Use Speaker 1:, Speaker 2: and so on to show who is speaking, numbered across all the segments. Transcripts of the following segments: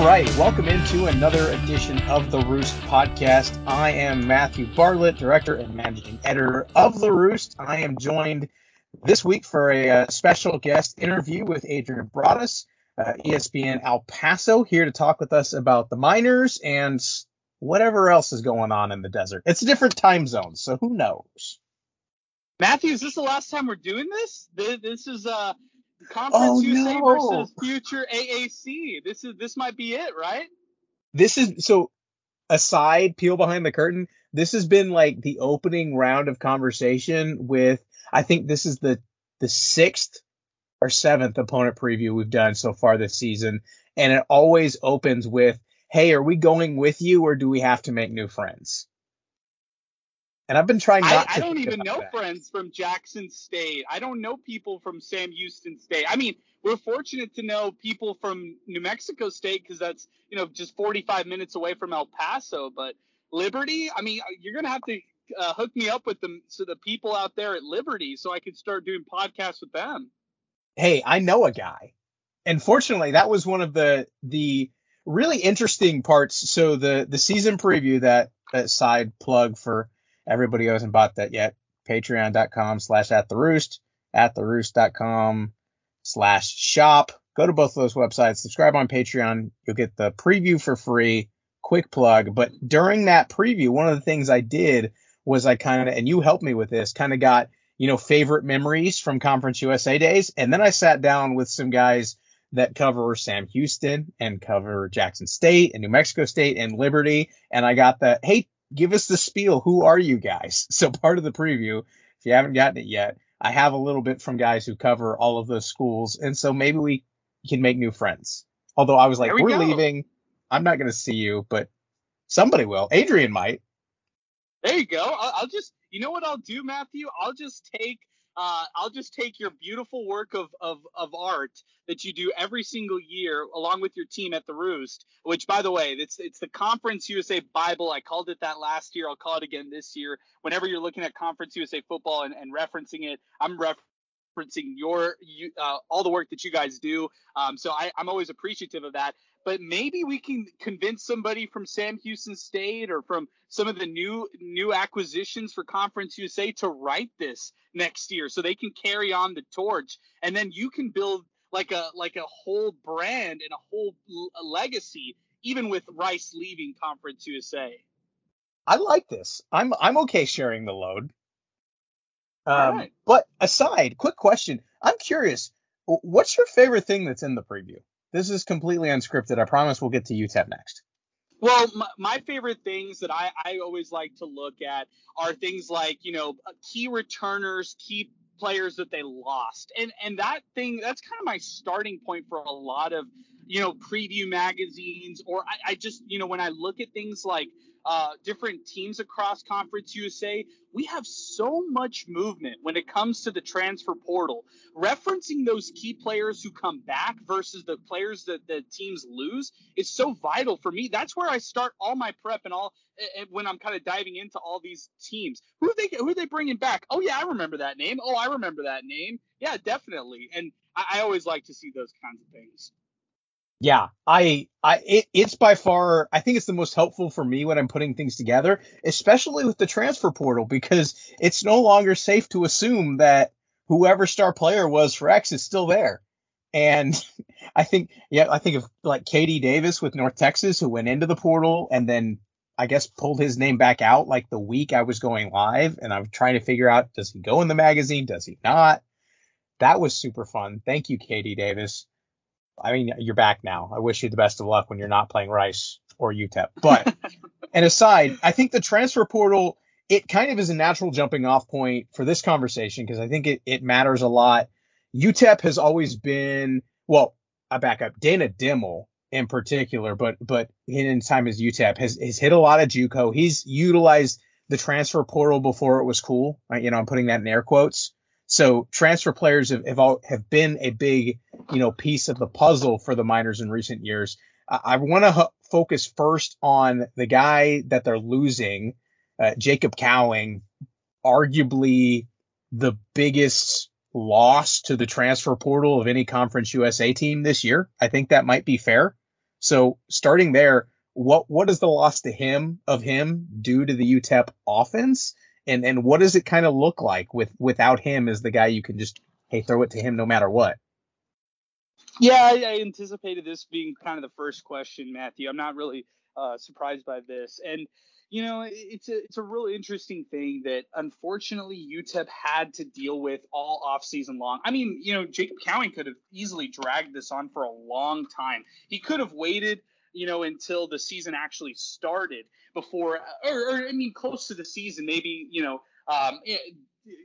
Speaker 1: All right, welcome into another edition of the Roost podcast. I am Matthew Bartlett, director and managing editor of the Roost. I am joined this week for a, uh, special guest interview with Adrian Broaddus, uh, ESPN El Paso, here to talk with us about the miners and whatever else is going on in the desert. It's a different time zone, so who knows?
Speaker 2: Matthew, is this the last time we're doing this? This is uh Conference oh, USA no. versus future AAC. This is this might be it, right?
Speaker 1: This is so aside, peel behind the curtain. This has been like the opening round of conversation with I think this is the the sixth or seventh opponent preview we've done so far this season. And it always opens with, Hey, are we going with you or do we have to make new friends? And I've been trying not
Speaker 2: I,
Speaker 1: I
Speaker 2: don't even know
Speaker 1: that.
Speaker 2: friends from Jackson State. I don't know people from Sam Houston State. I mean, we're fortunate to know people from New Mexico State because that's, you know, just 45 minutes away from El Paso. But Liberty, I mean, you're going to have to uh, hook me up with them so the people out there at Liberty so I can start doing podcasts with them.
Speaker 1: Hey, I know a guy. And fortunately, that was one of the the really interesting parts. So the the season preview that that side plug for Everybody who hasn't bought that yet. Patreon.com slash at the roost, at the roost.com slash shop. Go to both of those websites, subscribe on Patreon. You'll get the preview for free. Quick plug. But during that preview, one of the things I did was I kind of, and you helped me with this, kind of got, you know, favorite memories from Conference USA days. And then I sat down with some guys that cover Sam Houston and cover Jackson State and New Mexico State and Liberty. And I got the, hey, give us the spiel. Who are you guys? So part of the preview, if you haven't gotten it yet, I have a little bit from guys who cover all of those schools, and so maybe we can make new friends. Although I was like, we are leaving. I'm not going to see you, but somebody will. Adrian might.
Speaker 2: There you go. I'll, I'll just, you know what I'll do, Matthew? I'll just take uh, I'll just take your beautiful work of, of, of art that you do every single year along with your team at the Roost, which by the way, it's it's the Conference USA Bible. I called it that last year. I'll call it again this year. Whenever you're looking at Conference USA football and, and referencing it, I'm referencing your you, uh, all the work that you guys do. Um, so I, I'm always appreciative of that but maybe we can convince somebody from Sam Houston State or from some of the new new acquisitions for Conference USA to write this next year so they can carry on the torch and then you can build like a like a whole brand and a whole legacy even with Rice leaving Conference USA.
Speaker 1: I like this. I'm I'm okay sharing the load. Um, right. But aside, quick question. I'm curious. What's your favorite thing that's in the preview? This is completely unscripted. I promise we'll get to UTEP next.
Speaker 2: Well, my, my, favorite things that I, I always like to look at are things like, you know, uh, key returners, key players that they lost. And and that thing that's kind of my starting point for a lot of, you know, preview magazines or I, I just, you know, when I look at things like uh, different teams across Conference USA, we have so much movement when it comes to the transfer portal. Referencing those key players who come back versus the players that the teams lose is so vital for me. That's where I start all my prep and all and when I'm kind of diving into all these teams. Who they who are they bringing back? Oh yeah, I remember that name. Oh, I remember that name. Yeah, definitely. And I, I always like to see those kinds of things.
Speaker 1: Yeah, I, I, it, it's by far, I think it's the most helpful for me when I'm putting things together, especially with the transfer portal, because it's no longer safe to assume that whoever star player was for X is still there. And I think, yeah, I think of like KD Davis with North Texas, who went into the portal and then I guess pulled his name back out like the week I was going live, and I'm trying to figure out does he go in the magazine, does he not? That was super fun. Thank you, KD Davis. I mean, you're back now. I wish you the best of luck when you're not playing Rice or UTEP. But and aside, I think the transfer portal it kind of is a natural jumping off point for this conversation because I think it, it matters a lot. UTEP has always been well, I back up. Dana Dimel in particular, but but in his time as UTEP has has hit a lot of JUCO. He's utilized the transfer portal before it was cool. Right? You know, I'm putting that in air quotes. So transfer players have have, all, have been a big you know piece of the puzzle for the Miners in recent years. I, I want to focus first on the guy that they're losing, uh, Jacob Cowing, arguably the biggest loss to the transfer portal of any Conference USA team this year. I think that might be fair. So starting there, what what is the loss to him of him due to the UTEP offense? And and what does it kind of look like with without him as the guy you can just hey throw it to him no matter what?
Speaker 2: Yeah, I, I anticipated this being kind of the first question, Matthew. I'm not really uh, surprised by this, and you know, it's a it's a real interesting thing that unfortunately UTEP had to deal with all off season long. I mean, you know, Jacob Cowing could have easily dragged this on for a long time. He could have waited, you know, until the season actually started before, or, or I mean, close to the season, maybe, you know, um,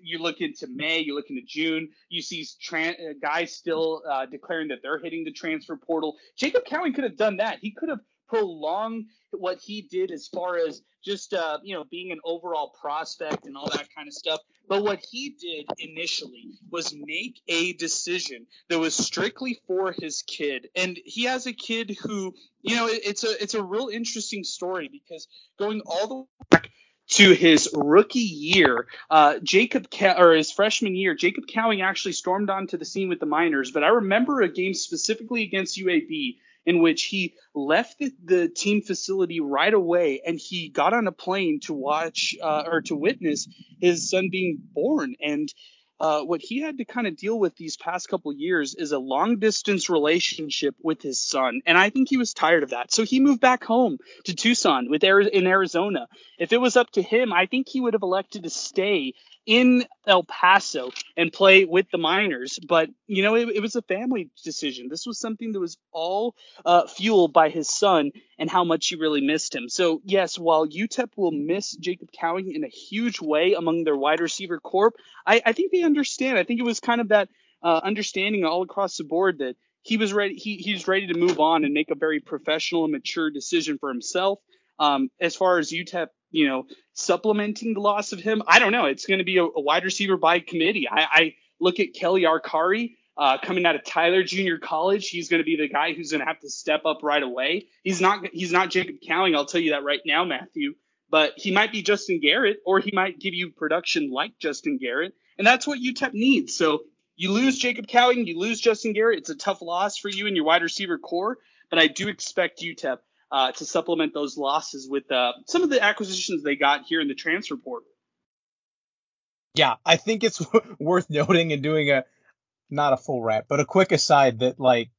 Speaker 2: you look into May, you look into June, you see tran- guys still uh, declaring that they're hitting the transfer portal. Jacob Cowing could have done that. He could have prolonged what he did as far as just uh, you know being an overall prospect and all that kind of stuff. But what he did initially was make a decision that was strictly for his kid, and he has a kid who you know it's a it's a real interesting story because going all the way back to his rookie year, uh, Jacob or his freshman year, Jacob Cowing actually stormed onto the scene with the Miners. But I remember a game specifically against UAB in which he left the, the, team facility right away and he got on a plane to watch uh, or to witness his son being born. And uh, what he had to kind of deal with these past couple years is a long distance relationship with his son, and I think he was tired of that. So he moved back home to Tucson with in Arizona. If it was up to him, I think he would have elected to stay in El Paso and play with the Miners. But, you know, it, it was a family decision. This was something that was all uh, fueled by his son and how much he really missed him. So, yes, while UTEP will miss Jacob Cowing in a huge way among their wide receiver corp, I, I think they understand. I think it was kind of that uh, understanding all across the board that he was ready. He, he's ready to move on and make a very professional and mature decision for himself. Um, as far as UTEP you know, supplementing the loss of him. I don't know. It's going to be a, a, wide receiver by committee. I, I look at Kelly Akharaiyi uh, coming out of Tyler Junior College. He's going to be the guy who's going to have to step up right away. He's not he's not Jacob Cowing. I'll tell you that right now, Matthew. But he might be Justin Garrett, or he might give you production like Justin Garrett, and that's what UTEP needs. So you lose Jacob Cowing, you lose Justin Garrett. It's a tough loss for you and your wide receiver core, but I do expect UTEP uh, to supplement those losses with uh, some of the acquisitions they got here in the transfer portal.
Speaker 1: Yeah, I think it's worth noting and doing a not a full wrap, but a quick aside that like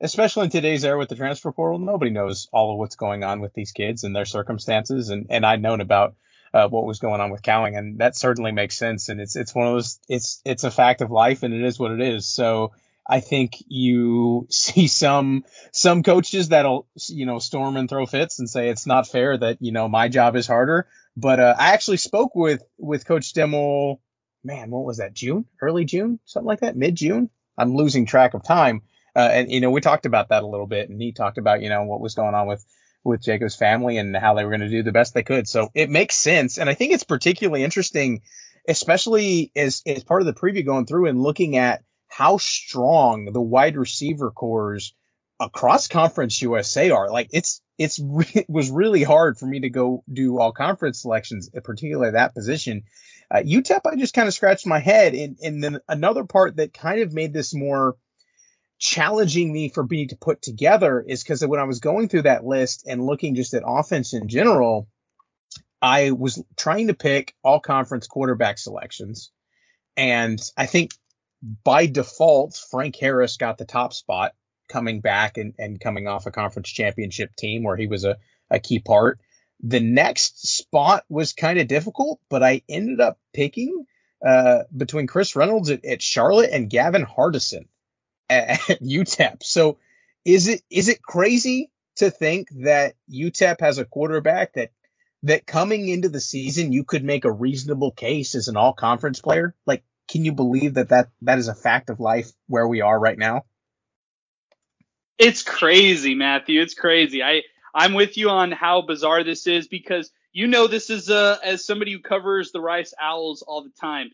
Speaker 1: especially in today's era with the transfer portal, nobody knows all of what's going on with these kids and their circumstances. And, and I'd known about uh, what was going on with Cowing, and that certainly makes sense. And it's it's one of those it's it's a fact of life, and it is what it is. So I think you see some some coaches that'll you know storm and throw fits and say it's not fair that you know my job is harder. But uh, I actually spoke with with Coach Dimel. Man, what was that? June, early June, something like that, mid June. I'm losing track of time. Uh, and you know we talked about that a little bit, and he talked about you know what was going on with with Jacob's family and how they were going to do the best they could. So it makes sense, and I think it's particularly interesting, especially as as part of the preview going through and looking at how strong the wide receiver cores across conference USA are. Like it's it's re- it was really hard for me to go do all conference selections, particularly that position. Uh, UTEP, I just kind of scratched my head, and and then another part that kind of made this more challenging me for me to put together is because when I was going through that list and looking just at offense in general, I was trying to pick all conference quarterback selections. And I think by default, Frank Harris got the top spot coming back and, and coming off a conference championship team where he was a, a key part. The next spot was kind of difficult, but I ended up picking uh, between Chris Reynolds at, at, Charlotte and Gavin Hardison at, at UTEP. So is it is it crazy to think that UTEP has a quarterback that that coming into the season you could make a reasonable case as an all conference player? Like can you believe that that that is a fact of life where we are right now?
Speaker 2: It's crazy, Matthew. It's crazy. I I'm with you on how bizarre this is because you know this is uh, as somebody who covers the Rice Owls all the time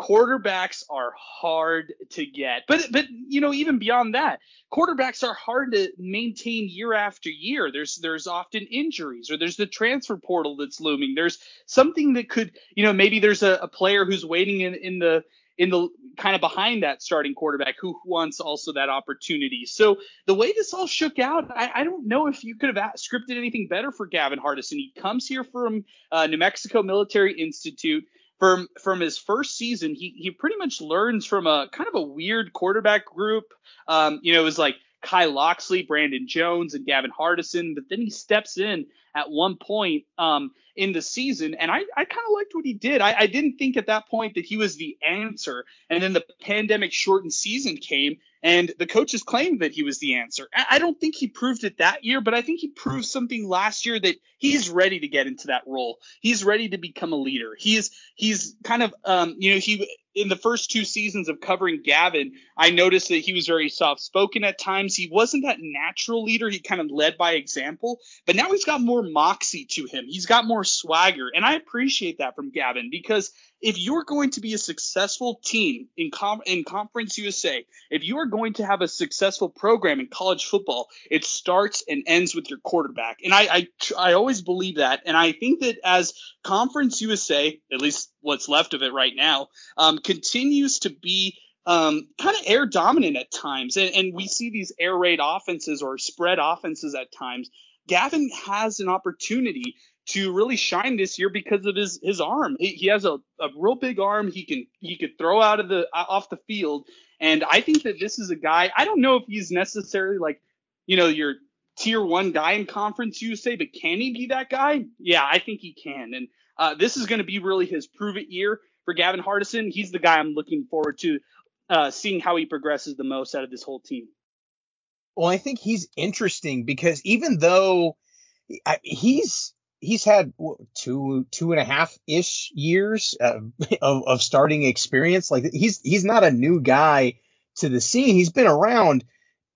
Speaker 2: quarterbacks are hard to get. But but you know even beyond that, quarterbacks are hard to maintain year after year. There's there's often injuries or there's the transfer portal that's looming. There's something that could, you know, maybe there's a, a player who's waiting in in the in the kind of behind that starting quarterback who wants also that opportunity. So the way this all shook out, I, I don't know if you could have scripted anything better for Gavin Hardison. He comes here from uh, New Mexico Military Institute. From from his first season, he he pretty much learns from a kind of a weird quarterback group. Um, you know, it was like Kai Locksley, Brandon Jones, and Gavin Hardison. But then he steps in at one point um, in the season, and I, I kind of liked what he did. I, I didn't think at that point that he was the answer. And then the pandemic shortened season came, and the coaches claimed that he was the answer. I don't think he proved it that year, but I think he proved something last year that he's ready to get into that role. He's ready to become a leader. He's he's kind of um, you know he in the first two seasons of covering Gavin, I noticed that he was very soft spoken at times. He wasn't that natural leader. He kind of led by example, but now he's got more moxie to him. He's got more swagger. And I appreciate that from Gavin because if you're going to be a successful team in com- in Conference USA, if you are going to have a successful program in college football, it starts and ends with your quarterback. And I I, I always believe that. And I think that as Conference USA, at least what's left of it right now, um, continues to be um, kind of air dominant at times, and, and we see these air raid offenses or spread offenses at times. Gavin has an opportunity to really shine this year because of his his arm. He, he has a, a real big arm. He can he could throw out of the off the field, and I think that this is a guy. I don't know if he's necessarily like you know your tier one guy in Conference USA, but can he be that guy? Yeah, I think he can. And uh, this is going to be really his prove it year for Gavin Hardison. He's the guy I'm looking forward to uh, seeing how he progresses the most out of this whole team.
Speaker 1: Well, I think he's interesting because even though he's he's had two two and a half ish years uh, of, of starting experience. Like he's he's not a new guy to the scene. He's been around,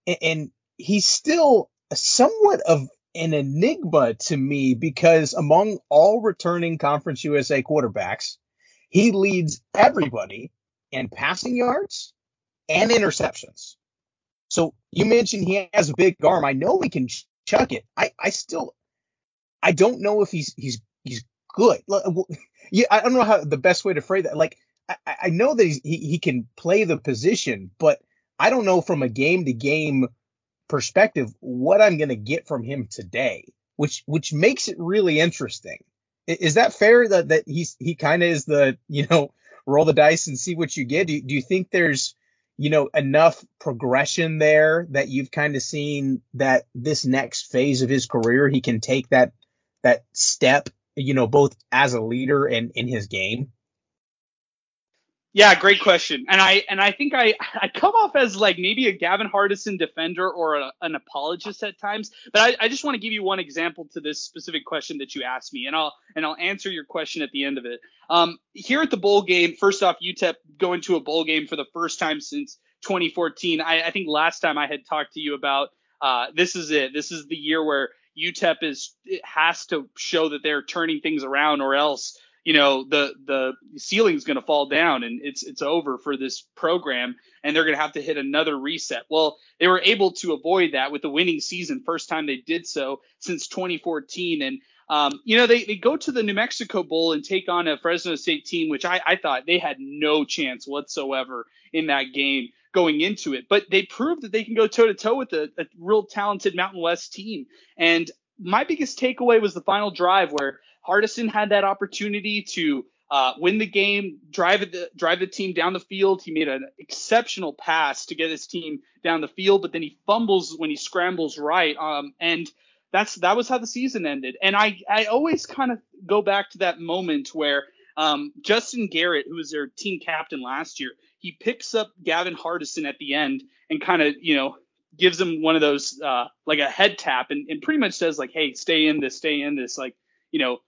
Speaker 1: and, and he's still somewhat of an enigma to me because among all returning Conference USA quarterbacks, he leads everybody in passing yards and interceptions. So you mentioned he has a big arm. I know he can chuck it. I, I still I don't know if he's he's he's good. Yeah, I don't know how the best way to phrase that. Like I, I know that he he can play the position, but I don't know from a game to game perspective what I'm going to get from him today, which which makes it really interesting. Is that fair that that he's he kind of is the you know roll the dice and see what you get? Do, do you think there's you know enough progression there that you've kind of seen that this next phase of his career he can take that that step you know both as a leader and in his game
Speaker 2: yeah, great question. And I and I think I I come off as like maybe a Gavin Hardison defender or a, an apologist at times, but I, I just want to give you one example to this specific question that you asked me, and I'll and I'll answer your question at the end of it. Um, here at the bowl game, first off, UTEP going to a bowl game for the first time since 2014. I, I think last time I had talked to you about uh, this is it. This is the year where UTEP is has to show that they're turning things around, or else you know the the ceiling's going to fall down and it's it's over for this program and they're going to have to hit another reset. Well, they were able to avoid that with the winning season, first time they did so since 2014 and um, you know, they, they go to the New Mexico Bowl and take on a Fresno State team, which I, I thought they had no chance whatsoever in that game going into it. But they proved that they can go toe to toe with a, a real talented Mountain West team. And my biggest takeaway was the final drive where Hardison had that opportunity to uh, win the game, drive the drive the team down the field. He made an exceptional pass to get his team down the field, but then he fumbles when he scrambles right. Um, and that's that was how the season ended. And I I always kind of go back to that moment where um, Justin Garrett, who was their team captain last year, he picks up Gavin Hardison at the end and kind of you know gives him one of those uh, like a head tap and, and pretty much says like, hey, stay in this, stay in this, like you know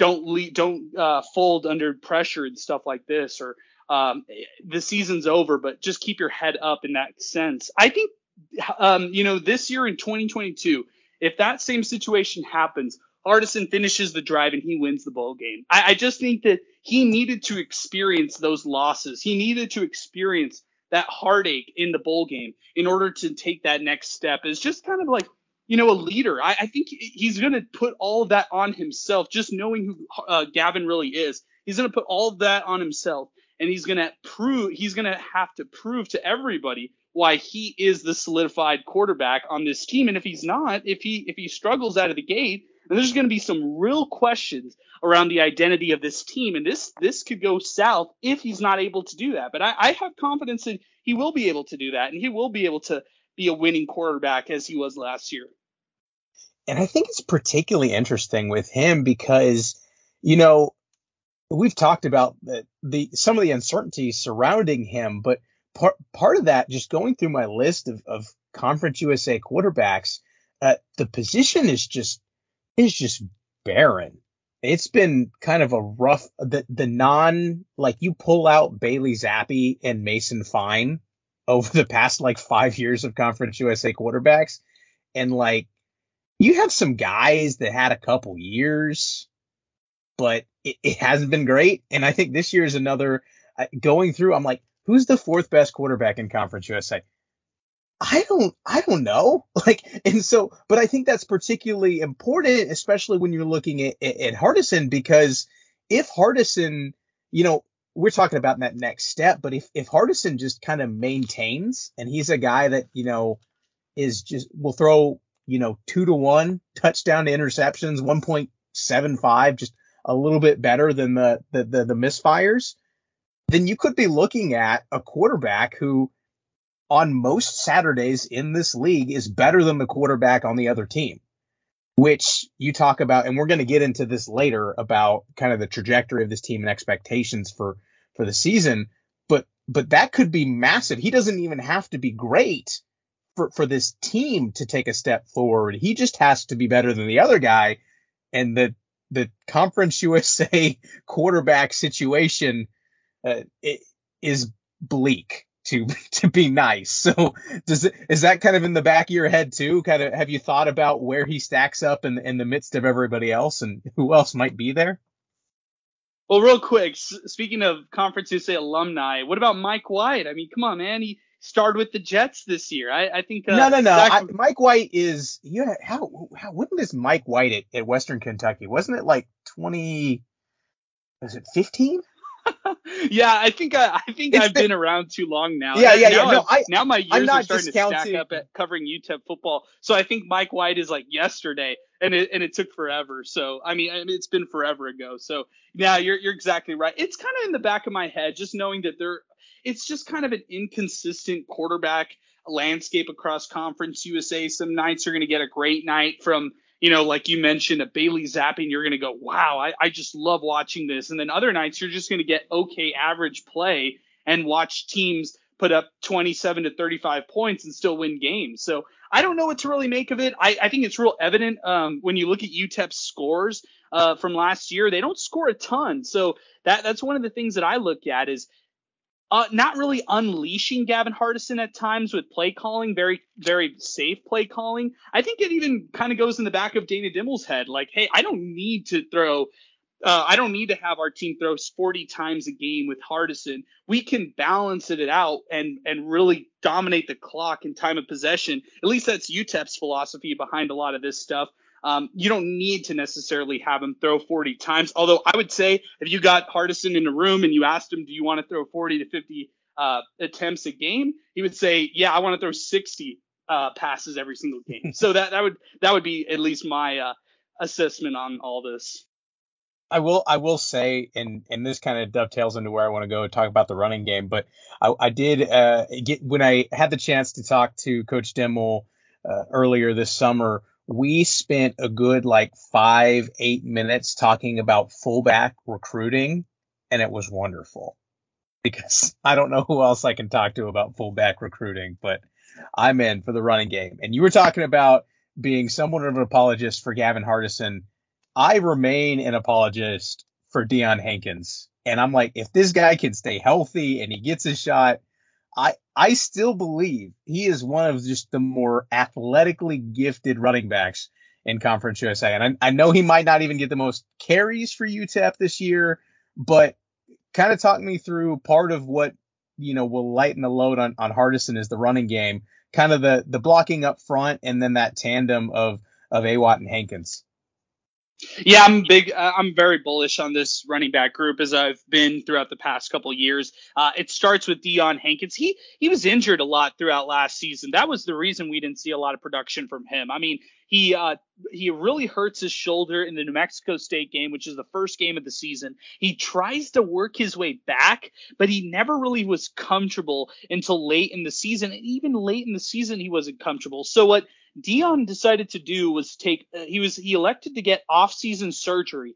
Speaker 2: don't don't uh, fold under pressure and stuff like this, or um, the season's over, but just keep your head up in that sense. I think, um, you know, this year in 2022, if that same situation happens, Hardison finishes the drive and he wins the bowl game. I, I just think that he needed to experience those losses. He needed to experience that heartache in the bowl game in order to take that next step. It's just kind of like you know, a leader. I, I think he's going to put all of that on himself, just knowing who uh, Gavin really is. He's going to put all of that on himself. and he's going to prove he's going to have to prove to everybody why he is the solidified quarterback on this team. And if he's not, if he if he struggles out of the gate, then there's going to be some real questions around the identity of this team. And this this could go south if he's not able to do that. But I, I have confidence that he will be able to do that, and he will be able to be a winning quarterback as he was last year.
Speaker 1: And I think it's particularly interesting with him because, you know, we've talked about the, the some of the uncertainty surrounding him, but part part of that, just going through my list of, of Conference USA quarterbacks, uh, the position is just is just barren. It's been kind of a rough the the non like you pull out Bailey Zappe and Mason Fine over the past like five years of Conference USA quarterbacks, and like you have some guys that had a couple years, but it, it hasn't been great. And I think this year is another uh, going through. I'm like, who's the fourth best quarterback in Conference USA? I don't, I don't know. Like, and so, but I think that's particularly important, especially when you're looking at, at, at Hardison, because if Hardison, you know, we're talking about that next step, but if, if Hardison just kind of maintains and he's a guy that, you know, is just, will throw, you know, two to one touchdown to interceptions, 1.75, just a little bit better than the, the, the, the misfires, then you could be looking at a quarterback who on most Saturdays in this league is better than the quarterback on the other team, which you talk about, and we're going to get into this later about kind of the trajectory of this team and expectations for for the season. But but that could be massive. He doesn't even have to be great for for this team to take a step forward. He just has to be better than the other guy, and the the Conference USA quarterback situation uh, is bleak to to be nice. So does it is that kind of in the back of your head too? Kind of have you thought about where he stacks up in in the midst of everybody else and who else might be there?
Speaker 2: Well, real quick, speaking of Conference USA alumni, what about Mike White? I mean, come on, man, he starred with the Jets this year. I, I think
Speaker 1: uh, no, no, no. Zach... I, Mike White is yeah. How how when was Mike White at, at Western Kentucky? Wasn't it like twenty? Was it fifteen?
Speaker 2: yeah, I think I, I think it's I've been, been, around too long now.
Speaker 1: Yeah, yeah, now yeah. No, I,
Speaker 2: now my years are starting to stack up at covering UTEP football. So I think Mike White is like yesterday, and it and it took forever. So I mean, it's been forever ago. So yeah, you're you're exactly right. It's kind of in the back of my head, just knowing that there, it's just kind of an inconsistent quarterback landscape across Conference USA. Some nights you're going to get a great night from you know, like you mentioned, a Bailey Zappe. you're going to go, wow, I, I just love watching this. And then other nights, you're just going to get okay average play and watch teams put up 27 to 35 points and still win games. So I don't know what to really make of it. I, I think it's real evident um, when you look at UTEP's scores uh, from last year. They don't score a ton. So that that's one of the things that I look at is uh, not really unleashing Gavin Hardison at times with play calling, very, very safe play calling. I think it even kind of goes in the back of Dana Dimel's head, like, hey, I don't need to throw, uh, I don't need to have our team throw 40 times a game with Hardison. We can balance it out and and really dominate the clock in time of possession. At least that's UTEP's philosophy behind a lot of this stuff. Um, you don't need to necessarily have him throw 40 times. Although I would say if you got Hardison in a room and you asked him, do you want to throw 40 to 50 uh, attempts a game? He would say, yeah, I want to throw 60 uh, passes every single game. so that that would that would be at least my uh, assessment on all this.
Speaker 1: I will I will say, and and this kind of dovetails into where I want to go talk about the running game. But I, I did uh, get when I had the chance to talk to Coach Dimel uh, earlier this summer we spent a good like five, eight minutes talking about fullback recruiting, and it was wonderful because I don't know who else I can talk to about fullback recruiting, but I'm in for the running game. And you were talking about being somewhat of an apologist for Gavin Hardison. I remain an apologist for Deion Hankins. And I'm like, if this guy can stay healthy and he gets a shot, I I still believe he is one of just the more athletically gifted running backs in Conference USA. And I, I know he might not even get the most carries for UTEP this year, but kind of talk me through part of what you know will lighten the load on on Hardison is the running game, kind of the the blocking up front, and then that tandem of of Awatt and Hankins.
Speaker 2: Yeah, I'm big. Uh, I'm very bullish on this running back group as I've been throughout the past couple years. Uh, it starts with Deion Hankins. He he was injured a lot throughout last season. That was the reason we didn't see a lot of production from him. I mean, he uh, he really hurts his shoulder in the New Mexico State game, which is the first game of the season. He tries to work his way back, but he never really was comfortable until late in the season. And even late in the season, he wasn't comfortable. So what Deion decided to do was take uh, he was he elected to get off-season surgery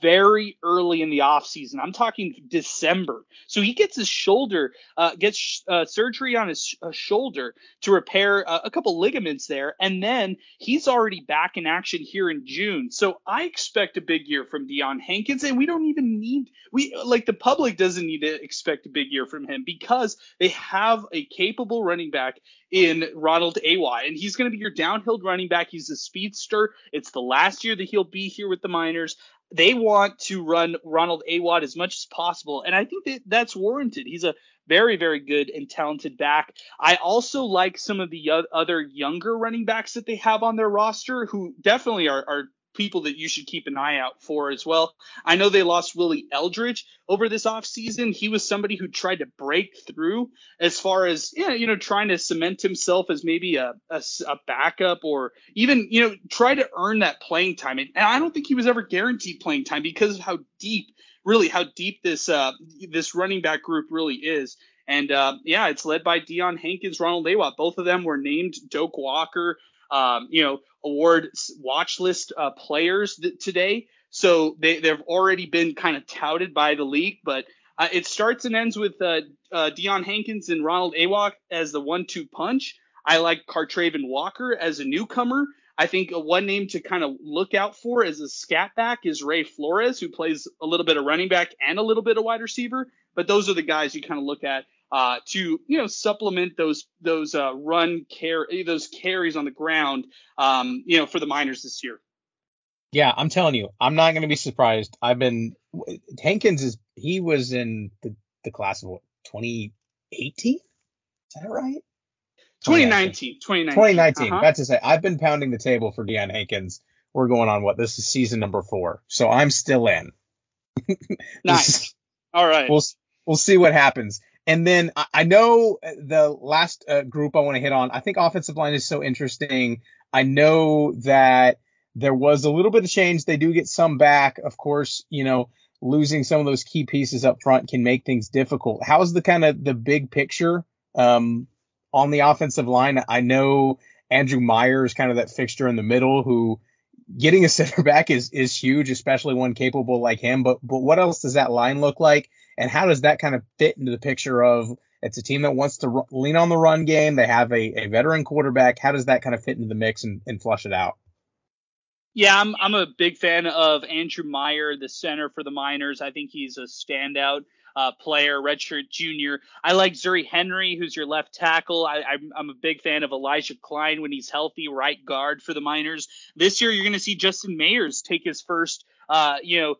Speaker 2: very early in the off season. I'm talking December. So he gets his shoulder, uh, gets uh, surgery on his uh, shoulder to repair uh, a couple ligaments there, and then he's already back in action here in June. So I expect a big year from Deion Hankins, and we don't even need we like the public doesn't need to expect a big year from him because they have a capable running back in Ronald Awatt, and he's going to be your downhill running back. He's a speedster. It's the last year that he'll be here with the Miners they want to run Ronald Awatt as much as possible, and I think that that's warranted. He's a very, very good and talented back. I also like some of the other younger running backs that they have on their roster who definitely are, are people that you should keep an eye out for as well. I know they lost Willie Eldridge over this offseason. He was somebody who tried to break through as far as, yeah, you know, trying to cement himself as maybe a, a, a backup or even, you know, try to earn that playing time. And, I don't think he was ever guaranteed playing time because of how deep, really, how deep this uh, this running back group really is. And uh, yeah, it's led by Deion Hankins, Ronald Awatt. Both of them were named Doak Walker, um, you know, award watch list uh, players th- today. So they, they've already been kind of touted by the league, but uh, it starts and ends with uh, uh, Deion Hankins and Ronald Awatt as the one-two punch. I like Cartraven Walker as a newcomer. I think one name to kind of look out for as a scat back is Ray Flores, who plays a little bit of running back and a little bit of wide receiver. But those are the guys you kind of look at uh, to you know supplement those those uh, run carry those carries on the ground um, you know for the Miners this year.
Speaker 1: Yeah, I'm telling you, I'm not going to be surprised. I've been Hankins is he was in the, the class of what 2018? Is that right?
Speaker 2: 2019. 2019.
Speaker 1: 2019. Uh-huh. That's to say, I've been pounding the table for Deion Hankins. We're going on what? This is season number four, so I'm still in.
Speaker 2: nice. All right.
Speaker 1: We'll we'll see what happens. And then I know the last uh, group I want to hit on. I think offensive line is so interesting. I know that there was a little bit of change. They do get some back. Of course, you know, losing some of those key pieces up front can make things difficult. How's the kind of the big picture um, on the offensive line? I know Andrew Meyer is kind of that fixture in the middle who getting a center back is is huge, especially one capable like him. But but what else does that line look like? And how does that kind of fit into the picture of it's a team that wants to r- lean on the run game. They have a, a veteran quarterback. How does that kind of fit into the mix and, and flush it out?
Speaker 2: Yeah, I'm I'm a big fan of Andrew Meyer, the center for the Miners. I think he's a standout uh, player, redshirt junior. I like Zuri Henry, who's your left tackle. I, I'm, I'm a big fan of Elijah Klein when he's healthy, right guard for the Miners. This year, you're going to see Justin Mayers take his first, uh, you know,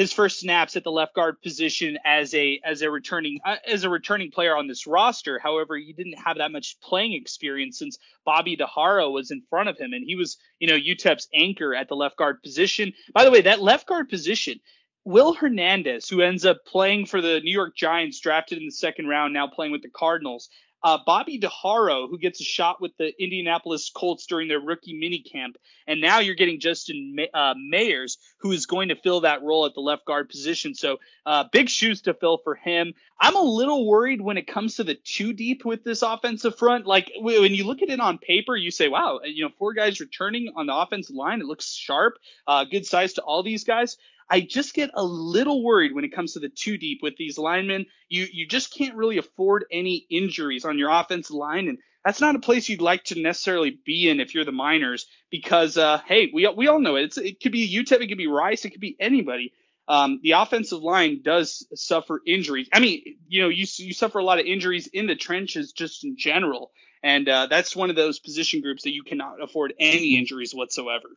Speaker 2: his first snaps at the left guard position as a as a returning uh, as a returning player on this roster. However, he didn't have that much playing experience since Bobby DeHaro was in front of him, and he was you know UTEP's anchor at the left guard position. By the way, that left guard position. Will Hernandez, who ends up playing for the New York Giants, drafted in the second round, now playing with the Cardinals, uh, Bobby DeHaro, who gets a shot with the Indianapolis Colts during their rookie minicamp. And now you're getting Justin uh, Mayers, who is going to fill that role at the left guard position. So uh, big shoes to fill for him. I'm a little worried when it comes to the two deep with this offensive front. Like when you look at it on paper, you say, wow, you know, four guys returning on the offensive line. It looks sharp, uh, good size to all these guys. I just get a little worried when it comes to the two deep with these linemen. You you just can't really afford any injuries on your offensive line, and that's not a place you'd like to necessarily be in if you're the Miners, because uh, hey, we we all know it. It's, it could be UTEP, it could be Rice, it could be anybody. Um, the offensive line does suffer injuries. I mean, you know, you you suffer a lot of injuries in the trenches just in general, and uh, that's one of those position groups that you cannot afford any injuries whatsoever.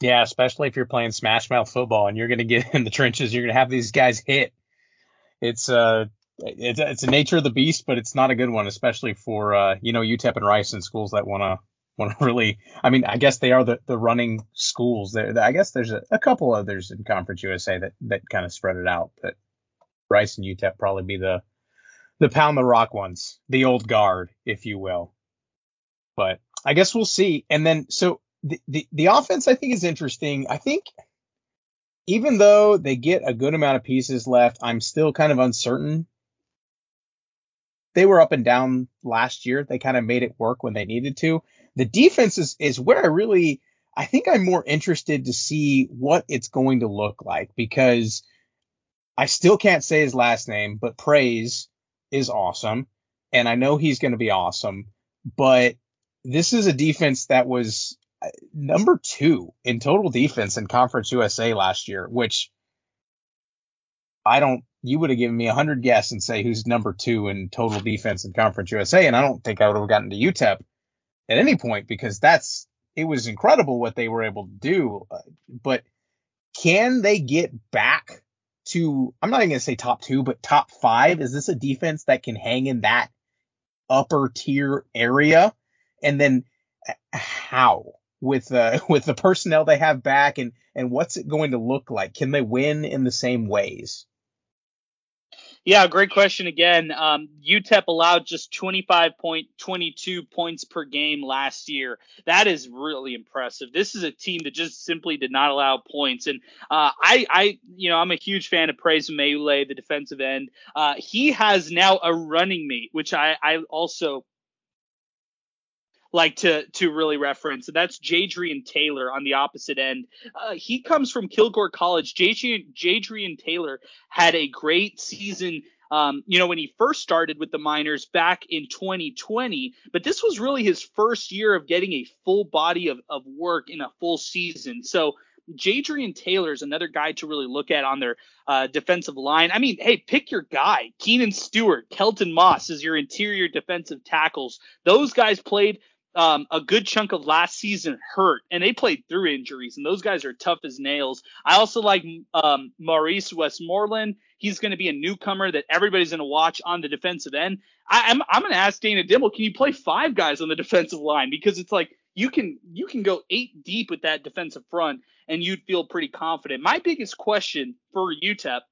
Speaker 1: Yeah, especially if you're playing smash mouth football and you're going to get in the trenches, you're going to have these guys hit. It's uh it's it's a nature of the beast, but it's not a good one, especially for uh you know UTEP and Rice and schools that want to want to really. I mean, I guess they are the, the running schools. There, I guess there's a, a couple others in Conference USA that that kind of spread it out, but Rice and UTEP probably be the the pound the rock ones, the old guard, if you will. But I guess we'll see. And then so the the, the offense I think is interesting. I think even though they get a good amount of pieces left, I'm still kind of uncertain they were up and down last year. They kind of made it work when they needed to. The defense is, is where I really, I think I'm more interested to see what it's going to look like because I still can't say his last name, but Praise is awesome. And I know he's going to be awesome, but this is a defense that was number two in total defense in Conference USA last year, which I don't you would have given me a hundred guess and say who's number two in total defense in Conference USA, and I don't think I would have gotten to UTEP at any point because that's it was incredible what they were able to do. Uh, but can they get back to? I'm not even gonna say top two, but top five. Is this a defense that can hang in that upper tier area? And then uh, how? With uh, with the personnel they have back and and what's it going to look like? Can they win in the same ways?
Speaker 2: Yeah, great question again. Um, UTEP allowed just 25.22 points per game last year. That is really impressive. This is a team that just simply did not allow points. And uh, I, I, you know, I'm a huge fan of Praise Amaewhule, the defensive end. Uh, he has now a running mate, which I, I also like to to really reference. And that's Jadrian Taylor on the opposite end. Uh, he comes from Kilgore College. Jadrian, Jadrian Taylor had a great season. Um, you know, when he first started with the Miners back in 2020, but this was really his first year of getting a full body of, of work in a full season. So Jadrian Taylor is another guy to really look at on their uh, defensive line. I mean, hey, pick your guy. Keenan Stewart, Kelton Moss is your interior defensive tackles. Those guys played um, a good chunk of last season hurt, and they played through injuries, and those guys are tough as nails. I also like um, Maurice Westmoreland. He's going to be a newcomer that everybody's going to watch on the defensive end. I, am I'm, I'm going to ask Dana Dimel, can you play five guys on the defensive line? Because it's like you can you can go eight deep with that defensive front, and you'd feel pretty confident. My biggest question for UTEP,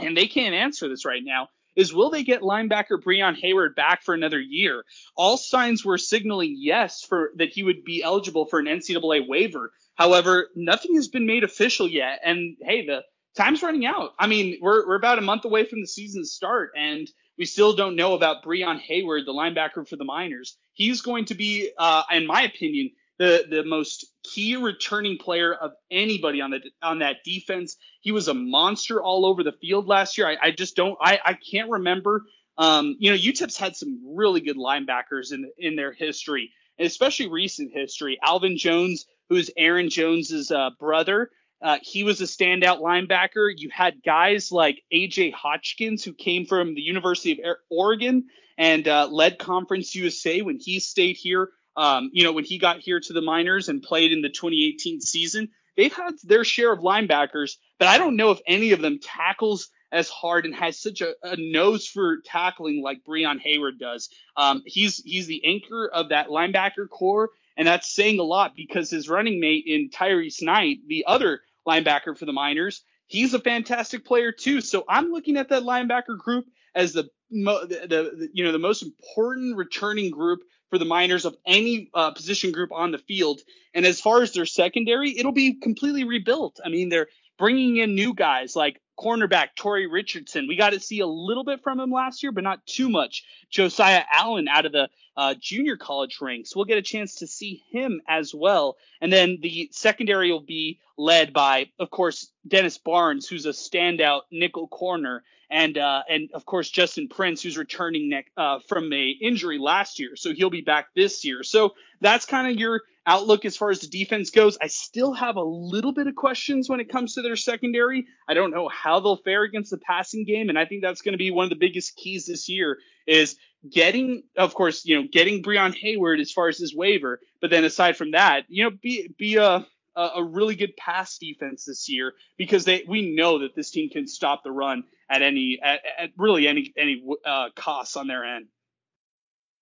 Speaker 2: and they can't answer this right now, is will they get linebacker Breon Hayward back for another year? All signs were signaling yes for that he would be eligible for an NCAA waiver. However, nothing has been made official yet. And hey, the time's running out. I mean, we're we're about a month away from the season's start, and we still don't know about Breon Hayward, the linebacker for the Miners. He's going to be, uh, in my opinion, the the most key returning player of anybody on the on that defense. He was a monster all over the field last year. I, I just don't I, I can't remember. Um, you know, UTEP's had some really good linebackers in in their history, especially recent history. Alvin Jones, who's Aaron Jones's uh, brother, uh, he was a standout linebacker. You had guys like AJ Hotchkiss, who came from the University of Oregon and uh, led Conference USA when he stayed here um, you know, when he got here to the Miners and played in the 2018 season, they've had their share of linebackers, but I don't know if any of them tackles as hard and has such a, a nose for tackling like Breon Hayward does. Um, he's he's the anchor of that linebacker core, and that's saying a lot because his running mate in Tyrese Knight, the other linebacker for the Miners, he's a fantastic player too. So I'm looking at that linebacker group as the, the, the you know the most important returning group for the Miners of any uh, position group on the field. And as far as their secondary, it'll be completely rebuilt. I mean, they're bringing in new guys like cornerback Tori Richardson. We got to see a little bit from him last year, but not too much. Josiah Allen out of the uh, junior college ranks. We'll get a chance to see him as well. And then the secondary will be led by, of course, Dennis Barnes, who's a standout nickel corner and uh, and of course Justin Prince, who's returning neck, uh, from a injury last year, so he'll be back this year. So that's kind of your outlook as far as the defense goes. I still have a little bit of questions when it comes to their secondary. I don't know how they'll fare against the passing game, and I think that's going to be one of the biggest keys this year is getting, of course, you know, getting Breon Hayward as far as his waiver, but then aside from that, you know, be be a a, really good pass defense this year because they we know that this team can stop the run at any at, at really any any uh, costs on their end.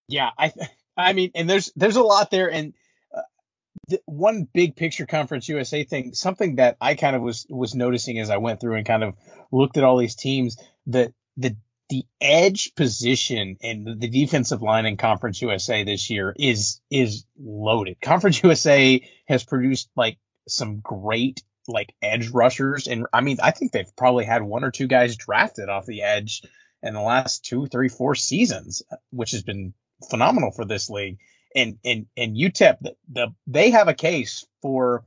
Speaker 1: Yeah, I I mean, and there's there's a lot there, and the, one big picture Conference USA thing, something that I kind of was was noticing as I went through and kind of looked at all these teams, that the the edge position and the defensive line in Conference USA this year is is loaded. Conference USA has produced like some great like edge rushers, and I mean, I think they've probably had one or two guys drafted off the edge in the last two, three, four seasons, which has been phenomenal for this league. And and and UTEP, the, the they have a case for,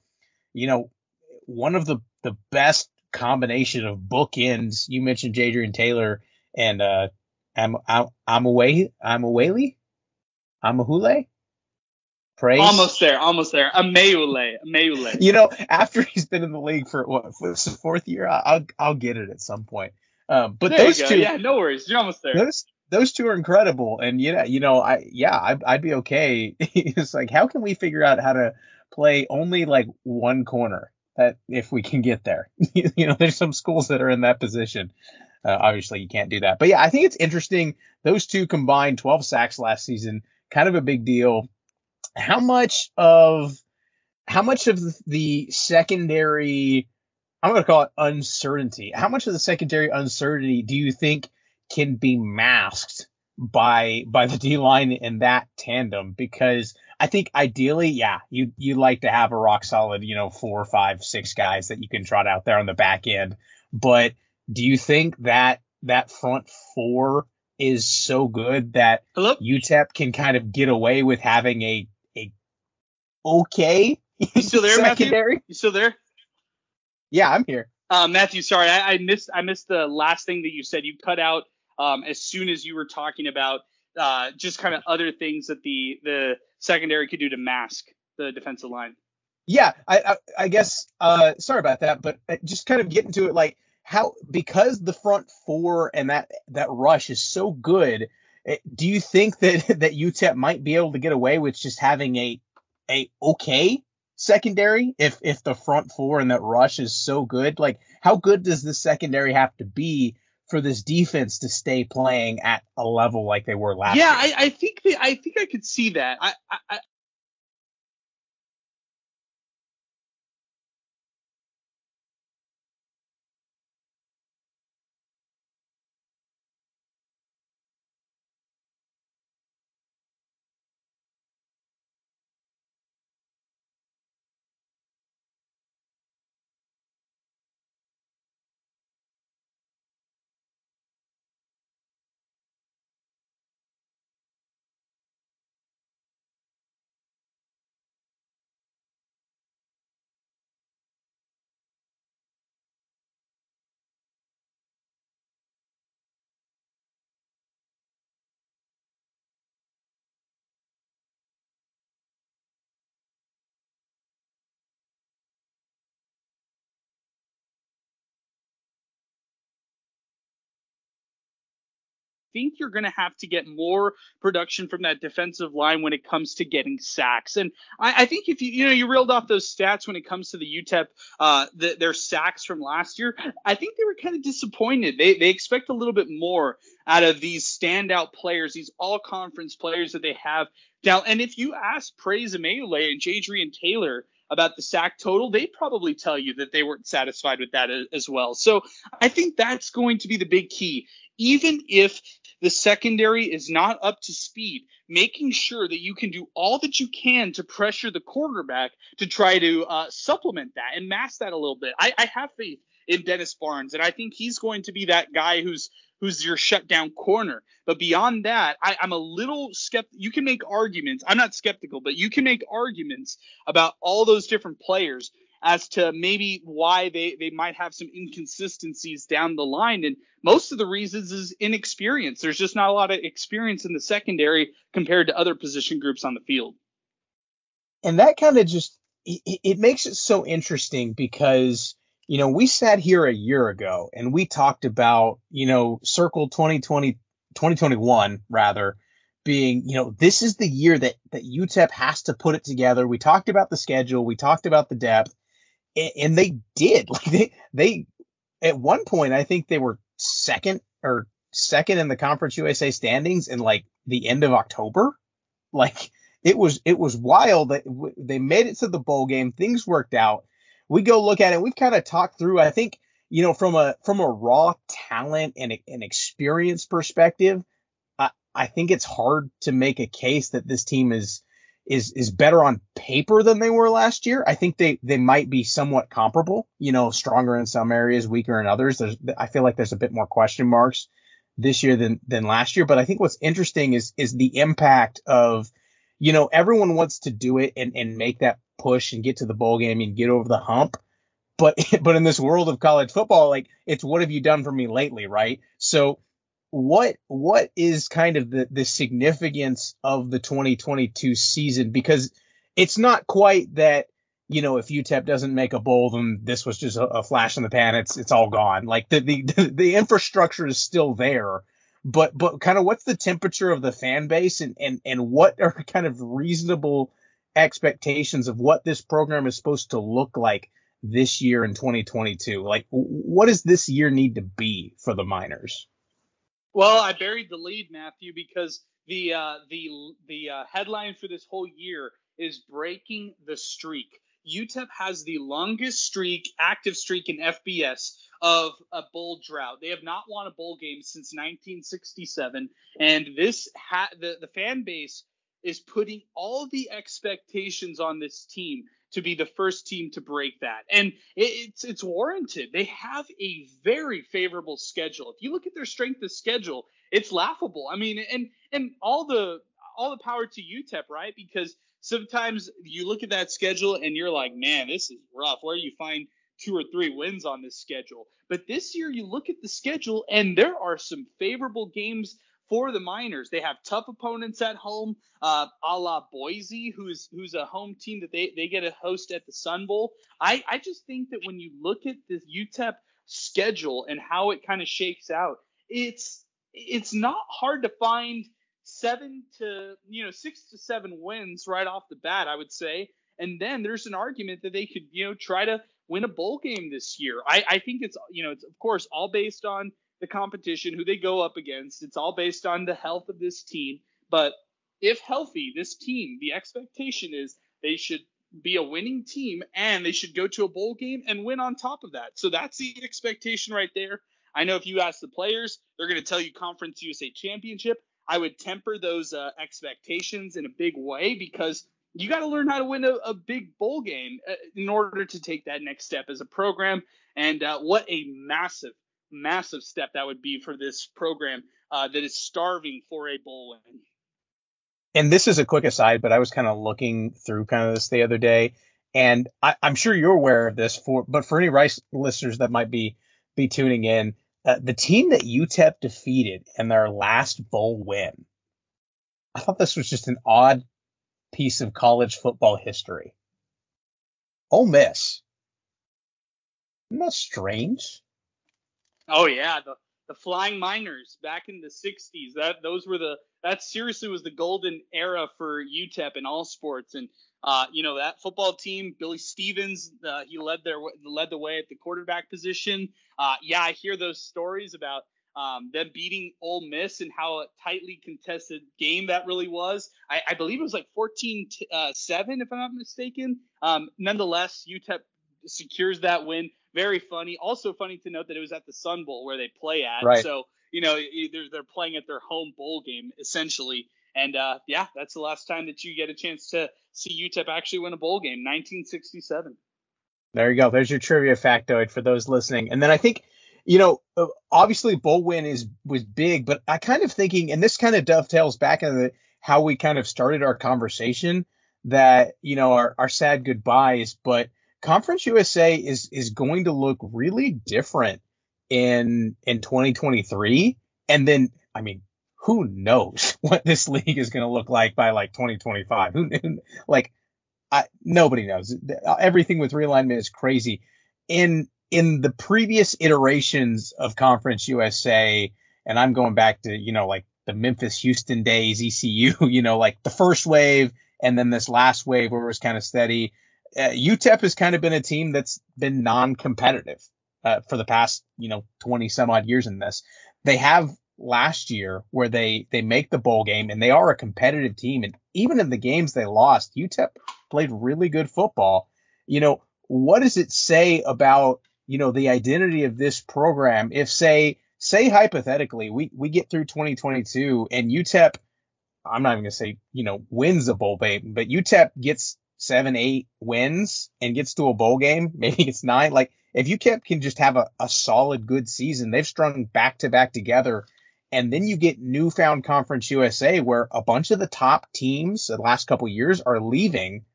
Speaker 1: you know, one of the the best combination of bookends. You mentioned Jadrian Taylor and uh, I'm I'm I'm away I'm away Amahule.
Speaker 2: Praise. Almost there, almost there. A Ameule, Ameule.
Speaker 1: You know, after he's been in the league for what for the fourth year, I'll I'll get it at some point. Um, but there those two,
Speaker 2: yeah, no worries, you're almost there.
Speaker 1: Those those two are incredible, and yeah, you know, I yeah, I'd, I'd be okay. it's like, how can we figure out how to play only like one corner? That if we can get there, you know, there's some schools that are in that position. Uh, obviously, you can't do that, but yeah, I think it's interesting. Those two combined 12 sacks last season, kind of a big deal how much of how much of the secondary I'm going to call it uncertainty. How much of the secondary uncertainty do you think can be masked by by the D line in that tandem? Because I think ideally, yeah, you you like to have a rock solid, you know, four, five, six guys that you can trot out there on the back end. But do you think that that front four is so good that
Speaker 2: Hello?
Speaker 1: UTEP can kind of get away with having a a okay.
Speaker 2: You still there, secondary? Matthew? You still there?
Speaker 1: Yeah, I'm here.
Speaker 2: Uh, Matthew, sorry, I, I, missed I missed the last thing that you said. You cut out um, as soon as you were talking about uh, just kind of other things that the the secondary could do to mask the defensive line.
Speaker 1: Yeah, I I, I guess uh, sorry about that, but uh, just kind of getting to it like how because the front four and that that rush is so good. Eh, do you think that that UTEP might be able to get away with just having a a okay secondary if if the front four and that rush is so good. Like, how good does the secondary have to be for this defense to stay playing at a level like they were last?
Speaker 2: Yeah,
Speaker 1: year?
Speaker 2: I, I think the, I think I could see that. I, I think you're going to have to get more production from that defensive line when it comes to getting sacks. And I, I think if you you know you reeled off those stats when it comes to the UTEP uh, the, their sacks from last year, I think they were kind of disappointed. They they expect a little bit more out of these standout players, these all conference players that they have now. And if you ask Praise Amaewhule and Jadrian Taylor about the sack total, they'd probably tell you that they weren't satisfied with that as well. So I think that's going to be the big key even if the secondary is not up to speed, making sure that you can do all that you can to pressure the quarterback to try to uh, supplement that and mask that a little bit. I, I have faith in Dennis Barnes, and I think he's going to be that guy who's who's your shutdown corner. But beyond that, I, am a little skeptical. You can make arguments. I'm not skeptical, but you can make arguments about all those different players as to maybe why they, they might have some inconsistencies down the line. And most of the reasons is inexperience. There's just not a lot of experience in the secondary compared to other position groups on the field.
Speaker 1: And that kind of just it, it makes it so interesting because you know we sat here a year ago and we talked about you know circle 2020 2021 rather being, you know, this is the year that that UTEP has to put it together. We talked about the schedule, we talked about the depth, and, and they did. Like they they at one point I think they were second or second in the Conference USA standings in like the end of October. Like it was it was wild that they made it to the bowl game. Things worked out. We go look at it. We've kind of talked through. I think you know from a from a raw talent and an experience perspective, I I think it's hard to make a case that this team is is is better on paper than they were last year. I think they they might be somewhat comparable. You know, stronger in some areas, weaker in others. There's I feel like there's a bit more question marks this year than than last year. But I think what's interesting is is the impact of you know, everyone wants to do it and, and make that push and get to the bowl game and get over the hump. But but in this world of college football, like it's what have you done for me lately, right? So what what is kind of the the significance of the 2022 season? Because it's not quite that you know if UTEP doesn't make a bowl, then this was just a, a flash in the pan. It's it's all gone. Like the the the infrastructure is still there but but kind of what's the temperature of the fan base and and and what are kind of reasonable expectations of what this program is supposed to look like this year in 2022 like what does this year need to be for the miners
Speaker 2: well i buried the lead matthew because the uh, the the uh, headline for this whole year is breaking the streak. Utep has the longest streak active streak in fbs of a bowl drought. They have not won a bowl game since 1967, and this ha- the the fan base is putting all the expectations on this team to be the first team to break that, and it, it's it's warranted. They have a very favorable schedule. If you look at their strength of schedule, it's laughable. I mean, and and all the all the power to UTEP, right? Because sometimes you look at that schedule and you're like, man, this is rough. Where do you find two or three wins on this schedule. But this year, you look at the schedule, and there are some favorable games for the Miners. They have tough opponents at home, uh, a la Boise, who's who's a home team that they, they get a host at the Sun Bowl. I, I just think that when you look at the UTEP schedule and how it kind of shakes out, it's it's not hard to find seven to you know six to seven wins right off the bat. I would say. And then there's an argument that they could, you know, try to win a bowl game this year. I, I think it's you know it's of course all based on the competition, who they go up against. It's all based on the health of this team. But if healthy, this team, the expectation is they should be a winning team and they should go to a bowl game and win on top of that. So that's the expectation right there. I know if you ask the players, they're going to tell you Conference USA Championship. I would temper those uh, expectations in a big way because you got to learn how to win a, a, big bowl game uh, in order to take that next step as a program. And uh, what a massive, massive step that would be for this program uh, that is starving for a bowl win.
Speaker 1: And this is a quick aside, but I was kind of looking through kind of this the other day, and I, am sure you're aware of this. For but for any Rice listeners that might be be tuning in, uh, the team that UTEP defeated in their last bowl win, I thought this was just an odd piece of college football history. Ole Miss. Isn't that strange?
Speaker 2: Oh yeah, the the Flying Miners back in the '60s. That those were the that seriously was the golden era for UTEP in all sports. And uh, you know that football team, Billy Stevens, uh, he led their led the way at the quarterback position. Uh, yeah, I hear those stories about um, them beating Ole Miss and how a tightly contested game that really was. I, I believe it was like 14 t- uh, 7, if I'm not mistaken. Um, nonetheless, UTEP secures that win. Very funny. Also funny to note that it was at the Sun Bowl where they play at. Right. So, you know, they're, they're playing at their home bowl game, essentially. And uh, yeah, that's the last time that you get a chance to see UTEP actually win a bowl game, 1967.
Speaker 1: There you go. There's your trivia factoid for those listening. And then I think – you know, uh, obviously bowl win is was big, but I kind of thinking, and this kind of dovetails back into how we kind of started our conversation that you know our, our sad goodbyes, but Conference USA is is going to look really different in in 2023, and then I mean, who knows what this league is going to look like by like 2025? Who like I nobody knows. Everything with realignment is crazy. In in the previous iterations of Conference USA, and I'm going back to, you know, like the Memphis Houston days, ECU, you know, like the first wave and then this last wave where it was kind of steady. Uh, UTEP has kind of been a team that's been non competitive uh, for the past, you know, 20 some odd years in this. They have last year where they they make the bowl game and they are a competitive team and even in the games they lost, UTEP played really good football. You know, what does it say about, you know, the identity of this program if say say hypothetically we we get through 2022 and UTEP I'm not even going to say, you know, wins a bowl game, but UTEP gets seven, eight wins and gets to a bowl game, maybe it's nine. Like if UTEP can just have a, a solid, good season, they've strung back to back together. And then you get newfound Conference USA where a bunch of the top teams the last couple years are leaving.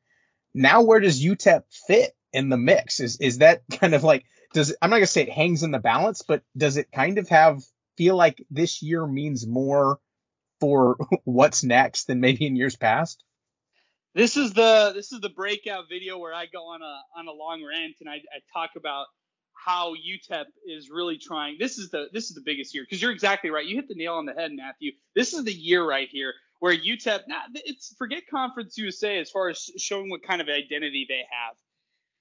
Speaker 1: Now, where does UTEP fit in the mix? Is is that kind of like does I'm not gonna say it hangs in the balance, but does it kind of have feel like this year means more for what's next than maybe in years past?
Speaker 2: This is the this is the breakout video where I go on a on a long rant and I, I talk about how UTEP is really trying. This is the this is the biggest year because you're exactly right. You hit the nail on the head, Matthew. This is the year right here where UTEP. Now it's forget Conference USA as far as showing what kind of identity they have.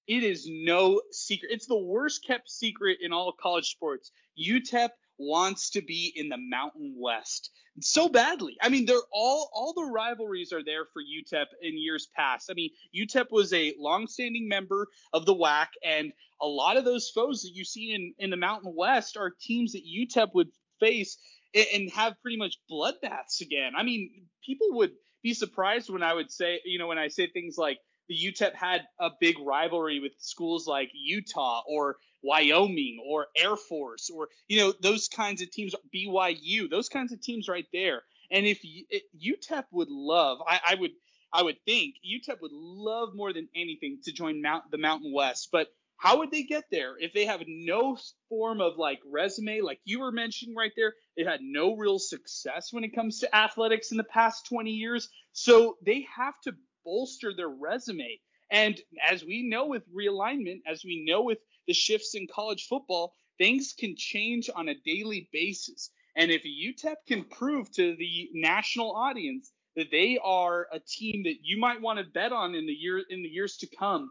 Speaker 2: It is no secret. It's the worst kept secret in all college sports. UTEP wants to be in the Mountain West so badly. I mean, they're all all the rivalries are there for UTEP in years past. I mean, UTEP was a longstanding member of the WAC, and a lot of those foes that you see in in the Mountain West are teams that UTEP would face and have pretty much bloodbaths again. I mean, people would be surprised when I would say, you know, when I say things like the UTEP had a big rivalry with schools like Utah or Wyoming or Air Force or you know those kinds of teams, BYU, those kinds of teams right there. And if, UTEP would love, I, I, would I would think UTEP would love more than anything to join Mount, the Mountain West. But how would they get there if they have no form of like resume, like you were mentioning right there? They had no real success when it comes to athletics in the past 20 years. So they have to bolster their resume. And as we know with realignment, as we know with the shifts in college football, things can change on a daily basis. And if UTEP can prove to the national audience that they are a team that you might want to bet on in the year in the years to come,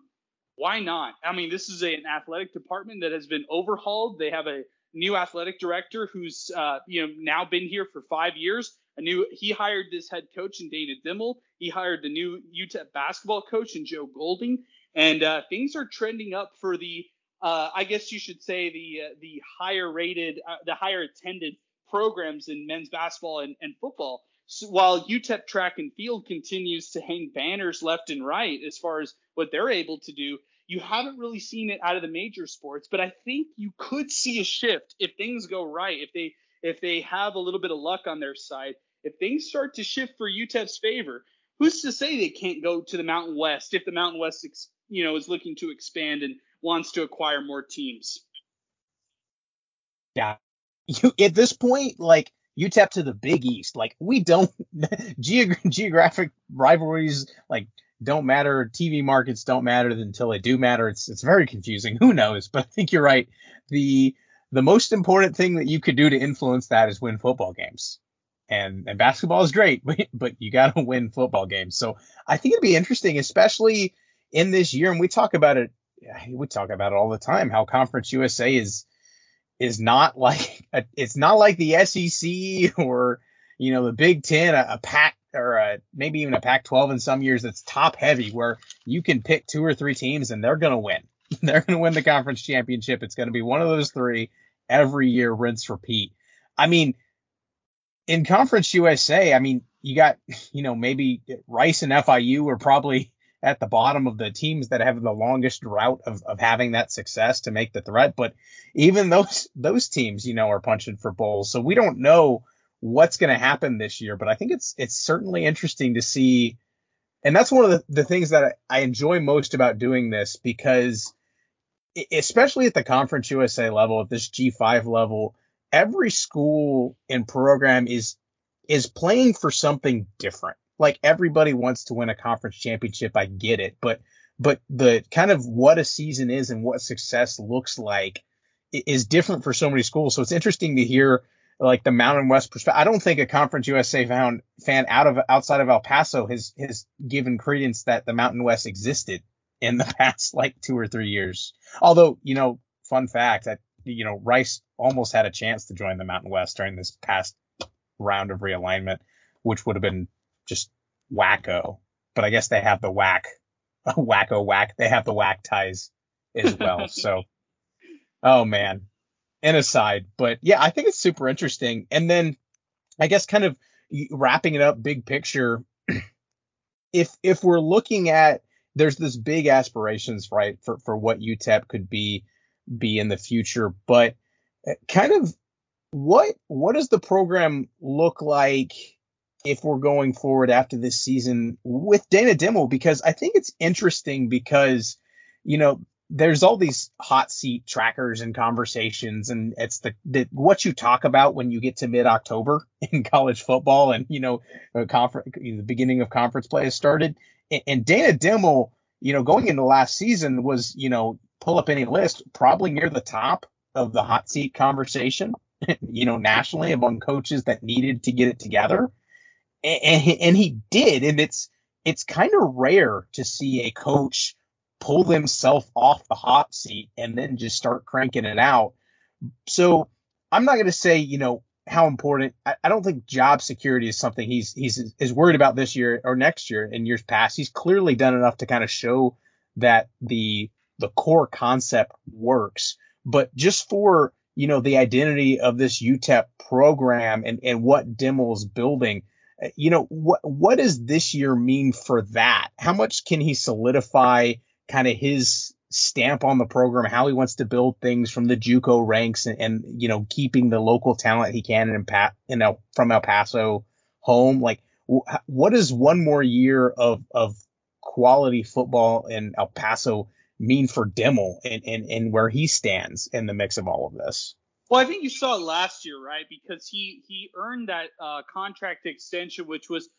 Speaker 2: why not? I mean, this is a, an athletic department that has been overhauled. They have a new athletic director who's uh, you know now been here for five years. A new he hired this head coach in Dana Dimel. He hired the new UTEP basketball coach in Joe Golding, and uh, things are trending up for the uh, I guess you should say the uh, the higher rated, uh, the higher attended programs in men's basketball and, and football. So while UTEP track and field continues to hang banners left and right as far as what they're able to do, you haven't really seen it out of the major sports. But I think you could see a shift if things go right, if they if they have a little bit of luck on their side, if things start to shift for UTEP's favor. Who's to say they can't go to the Mountain West if the Mountain West, you know, is looking to expand and wants to acquire more teams.
Speaker 1: Yeah. You, at this point, like UTEP to the Big East, like we don't geog- geographic rivalries like don't matter. TV markets don't matter until they do matter. It's it's very confusing. Who knows? But I think you're right. The the most important thing that you could do to influence that is win football games. And and basketball is great, but but you got to win football games. So I think it'd be interesting, especially in this year. And we talk about it we talk about it all the time how Conference USA is is not like a, it's not like the SEC or you know the Big Ten, a, a or a, maybe even a Pac-12 in some years that's top heavy where you can pick two or three teams and they're gonna win. they're gonna win the conference championship. It's gonna be one of those three every year, rinse repeat. I mean, in Conference USA, I mean you got you know maybe Rice and FIU are probably at the bottom of the teams that have the longest route of, of having that success to make the threat. But even those those teams, you know, are punching for bowls. So we don't know what's going to happen this year. But I think it's it's certainly interesting to see. And that's one of the, the things that I enjoy most about doing this because especially at the conference USA level, at this G5 level, every school and program is is playing for something different like everybody wants to win a conference championship. I get it, but but the kind of what a season is and what success looks like is different for so many schools. So it's interesting to hear like the Mountain West perspective. I don't think a Conference USA fan fan out of outside of El Paso has has given credence that the Mountain West existed in the past like two or three years. Although you know, fun fact, that you know, Rice almost had a chance to join the Mountain West during this past round of realignment, which would have been just wacko. But I guess they have the WAC, wacko WAC. They have the WAC ties as well. so, oh man, an aside, but yeah, I think it's super interesting. And then I guess kind of wrapping it up, big picture. if if we're looking at there's this big aspirations right for for what UTEP could be be in the future, but uh, kind of what what does the program look like if we're going forward after this season with Dana Dimel? Because I think it's interesting because you know there's all these hot seat trackers and conversations and it's the, the what you talk about when you get to mid October in college football and you know conference the beginning of conference play has started and, and Dana Dimel you know going into last season was you know pull up any list probably near the top of the hot seat conversation you know nationally among coaches that needed to get it together and, he, and he did and it's it's kind of rare to see a coach pull himself off the hot seat and then just start cranking it out. So I'm not going to say, you know, how important. I, I, don't think job security is something he's he's is worried about this year or next year. In years past, he's clearly done enough to kind of show that the the core concept works. But just for you know the identity of this UTEP program and and what Dimel's building, you know what what does this year mean for that? How much can he solidify? kind of his stamp on the program, how he wants to build things from the JUCO ranks, and, and you know keeping the local talent he can in Pat, you know, from El Paso home. Like, what does one more year of of quality football in El Paso mean for Dimel and, and and where he stands in the mix of all of this?
Speaker 2: Well, I think you saw it last year, right? Because he he earned that uh, contract extension, which was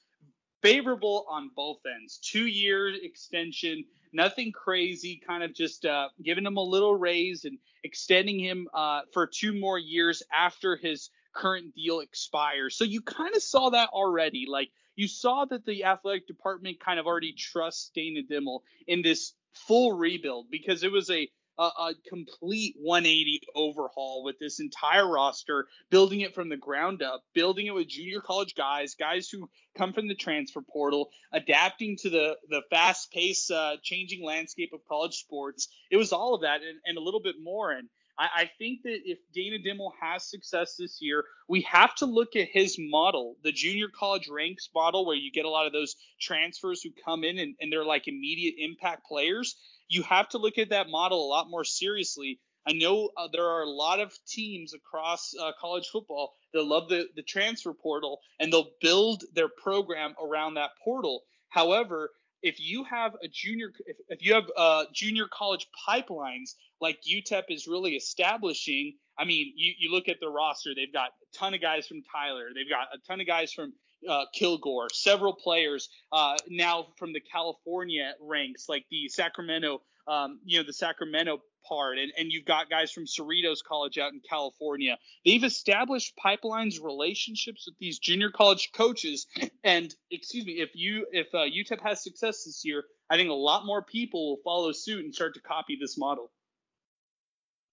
Speaker 2: favorable on both ends. Two year extension nothing crazy, kind of just uh, giving him a little raise and extending him uh, for two more years after his current deal expires. So you kind of saw that already. Like you saw that the athletic department kind of already trusts Dana Dimel in this full rebuild because it was a a, a, complete 180 overhaul with this entire roster, building it from the ground up, building it with junior college guys, guys who come from the transfer portal, adapting to the the fast paced, uh, changing landscape of college sports. It was all of that and, and a little bit more. And I, I think that if Dana Dimel has success this year, we have to look at his model, the junior college ranks model, where you get a lot of those transfers who come in and, and they're like immediate impact players you have to look at that model a lot more seriously. I know uh, there are a lot of teams across uh, college football that love the, the transfer portal and they'll build their program around that portal. However, if you have a junior, if, if you have uh, junior college pipelines like UTEP is really establishing, I mean, you, you look at the roster, they've got a ton of guys from Tyler, they've got a ton of guys from uh, Kilgore, several players uh, now from the California ranks, like the Sacramento, um, you know, the Sacramento part, and, and you've got guys from Cerritos College out in California. They've established pipelines relationships with these junior college coaches, and excuse me, if you if uh, UTEP has success this year, I think a lot more people will follow suit and start to copy this model.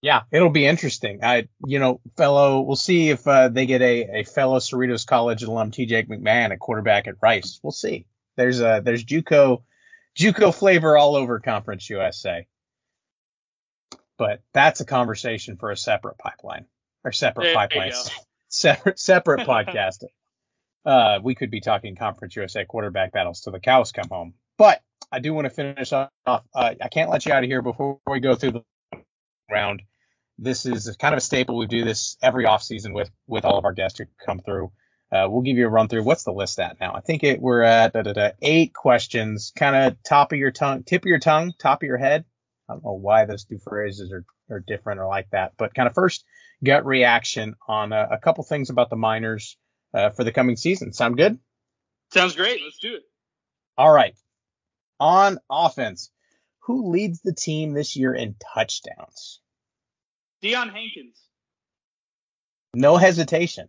Speaker 1: Yeah, it'll be interesting. I, you know, fellow, we'll see if uh, they get a, a fellow Cerritos College alum, T.J. McMahon, a quarterback at Rice. We'll see. There's a there's JUCO JUCO flavor all over Conference USA. But that's a conversation for a separate pipeline or separate there, pipelines, separate separate podcast. Uh, we could be talking Conference USA quarterback battles till the cows come home. But I do want to finish off. Uh, I can't let you out of here before we go through the round this is kind of a staple. We do this every offseason with with all of our guests who come through. Uh, we'll give you a run through. What's the list at now? I think it we're at da, da, da, eight questions. Kind of top of your tongue, tip of your tongue, top of your head. I don't know why those two phrases are, are different or like that, but kind of first gut reaction on a, a couple things about the Miners uh, for the coming season. Sound good?
Speaker 2: Sounds great. Let's do it.
Speaker 1: All right. On offense, who leads the team this year in touchdowns?
Speaker 2: Deion Hankins.
Speaker 1: No hesitation.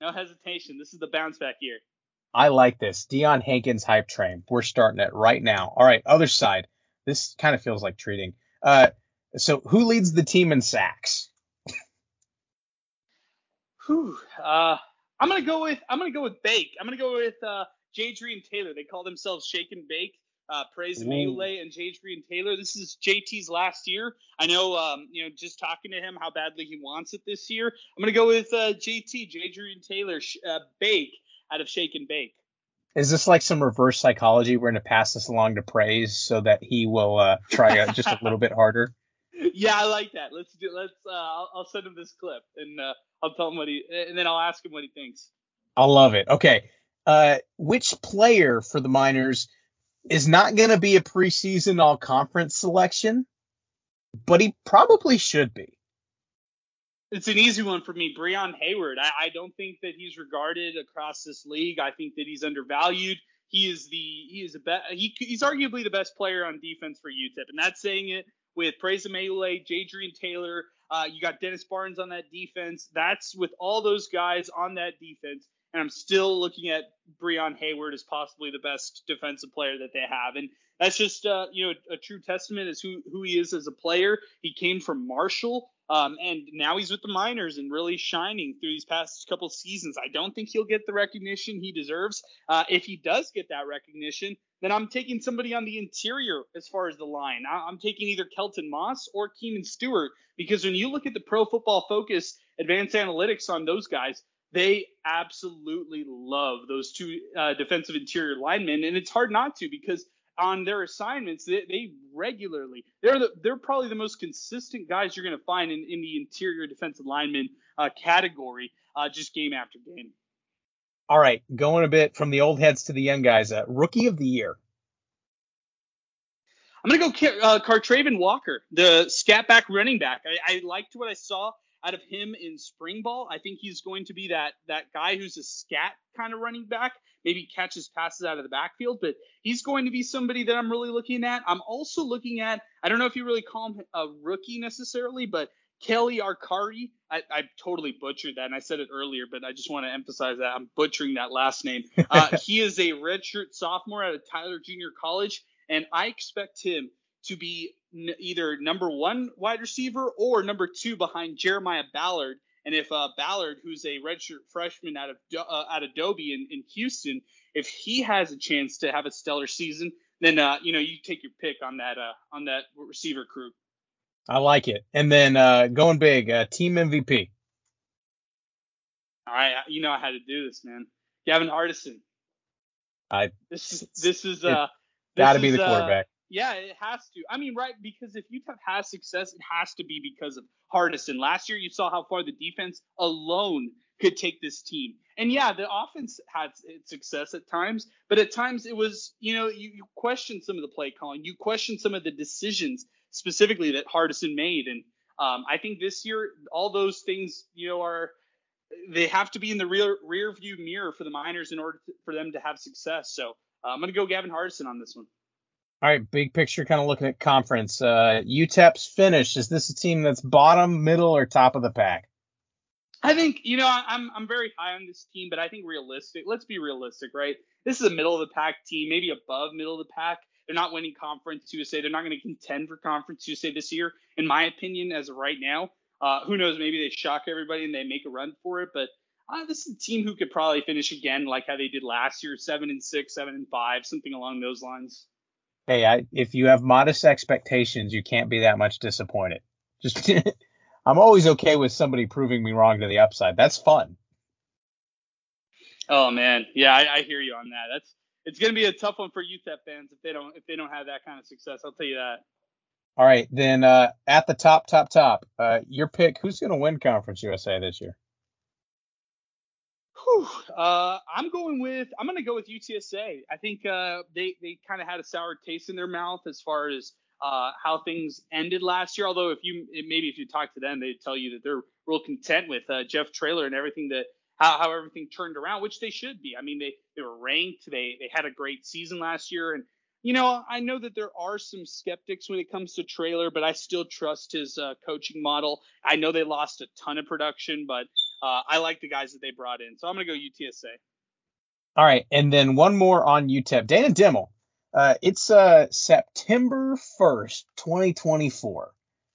Speaker 2: No hesitation. This is the bounce back year.
Speaker 1: I like this. Deion Hankins hype train. We're starting it right now. All right, other side. This kind of feels like treating. Uh, so who leads the team in sacks?
Speaker 2: Whew, uh, I'm gonna go with I'm gonna go with Bake. I'm gonna go with uh, Jadrian Taylor. They call themselves Shake and Bake. Uh, Praise Maule and Jadrian Taylor. This is JT's last year. I know, um, you know, just talking to him how badly he wants it this year. I'm gonna go with uh, JT, Jadrian Taylor, uh, Bake out of Shake and Bake.
Speaker 1: Is this like some reverse psychology? We're gonna pass this along to Praise so that he will uh, try just a little bit harder.
Speaker 2: Yeah, I like that. Let's do. Let's. Uh, I'll, I'll send him this clip and uh, I'll tell him what he, and then I'll ask him what he thinks.
Speaker 1: I love it. Okay. Uh, which player for the Miners is not going to be a preseason all conference selection, but he probably should be?
Speaker 2: It's an easy one for me. Breon Hayward. I, I don't think that he's regarded across this league. I think that he's undervalued. He is the he is a be- he, he's arguably the best player on defense for UTEP, and that's saying it with Praise Maule, Jadrian Taylor, uh, you got Dennis Barnes on that defense. That's with all those guys on that defense. And I'm still looking at Breon Hayward as possibly the best defensive player that they have. And that's just, uh, you know, a, a, true testament as who, who he is as a player. He came from Marshall. Um, and now he's with the Miners and really shining through these past couple seasons. I don't think he'll get the recognition he deserves. Uh, if he does get that recognition, then I'm taking somebody on the interior as far as the line. I'm taking either Kelton Moss or Keenan Stewart because when you look at the Pro Football Focus advanced analytics on those guys, they absolutely love those two uh, defensive interior linemen, and it's hard not to because on their assignments, they, they regularly they're the, they're probably the most consistent guys you're going to find in, in the interior defensive lineman uh, category, uh, just game after game.
Speaker 1: All right, going a bit from the old heads to the young guys. Uh, rookie of the year.
Speaker 2: I'm gonna go uh, Cartraven Walker, the scat back running back. I, I liked what I saw out of him in spring ball. I think he's going to be that that guy who's a scat kind of running back, maybe catches passes out of the backfield, but he's going to be somebody that I'm really looking at. I'm also looking at I don't know if you really call him a rookie necessarily, but Kelly Arcari. I, I, totally butchered that, and I said it earlier, but I just want to emphasize that I'm butchering that last name. Uh, he is a redshirt sophomore at Tyler Junior College, and I expect him to be n- either number one wide receiver or number two behind Jeremiah Ballard. And if uh, Ballard, who's a redshirt freshman out of uh, out of Dobie in, in Houston, if he has a chance to have a stellar season, then uh, you know you take your pick on that uh, on that receiver crew.
Speaker 1: I like it. And then uh, going big, uh, team MVP.
Speaker 2: All right, you know I had to do this, man. Gavin Hardison.
Speaker 1: I
Speaker 2: this this is uh
Speaker 1: got to be the uh, quarterback.
Speaker 2: Uh, yeah, it has to. I mean, right? Because if UTEP has success, it has to be because of Hardison. Last year, you saw how far the defense alone could take this team. And yeah, the offense had success at times, but at times it was, you know, you, you question some of the play calling, you question some of the decisions specifically that Hardison made. And um, I think this year, all those things, you know, are they have to be in the rear rear view mirror for the Miners in order to, for them to have success. So uh, I'm going to go Gavin Hardison on this one.
Speaker 1: All right, big picture, kind of looking at conference. Uh, UTEP's finish. Is this a team that's bottom, middle, or top of the pack?
Speaker 2: I think you know I'm I'm very high on this team, but I think realistic. Let's be realistic, right? This is a middle of the pack team, maybe above middle of the pack. They're not winning Conference USA. They're not going to contend for Conference USA this year, in my opinion, as of right now. Uh, who knows? Maybe they shock everybody and they make a run for it. But uh, this is a team who could probably finish again, like how they did last year, seven and six, seven and five, something along those lines.
Speaker 1: Hey, I, if you have modest expectations, you can't be that much disappointed. Just, I'm always okay with somebody proving me wrong to the upside. That's fun.
Speaker 2: Oh man, yeah, I, I hear you on that. That's it's going to be a tough one for UTEP fans if they don't if they don't have that kind of success. I'll tell you that.
Speaker 1: All right, then uh, at the top, top, top, uh, your pick. Who's going to win Conference USA this year?
Speaker 2: Whew, uh, I'm going with I'm going to go with UTSA. I think uh, they they kind of had a sour taste in their mouth as far as uh, how things ended last year. Although if you maybe if you talk to them, they'd tell you that they're real content with uh, Jeff Traylor and everything that how, how everything turned around, which they should be. I mean, they, they were ranked. They they had a great season last year, and you know I know that there are some skeptics when it comes to Traylor, but I still trust his uh, coaching model. I know they lost a ton of production, but uh, I like the guys that they brought in, so I'm gonna go UTSA.
Speaker 1: All right, and then one more on UTEP. Dana Dimel. Uh, it's uh, September 1st, 2024.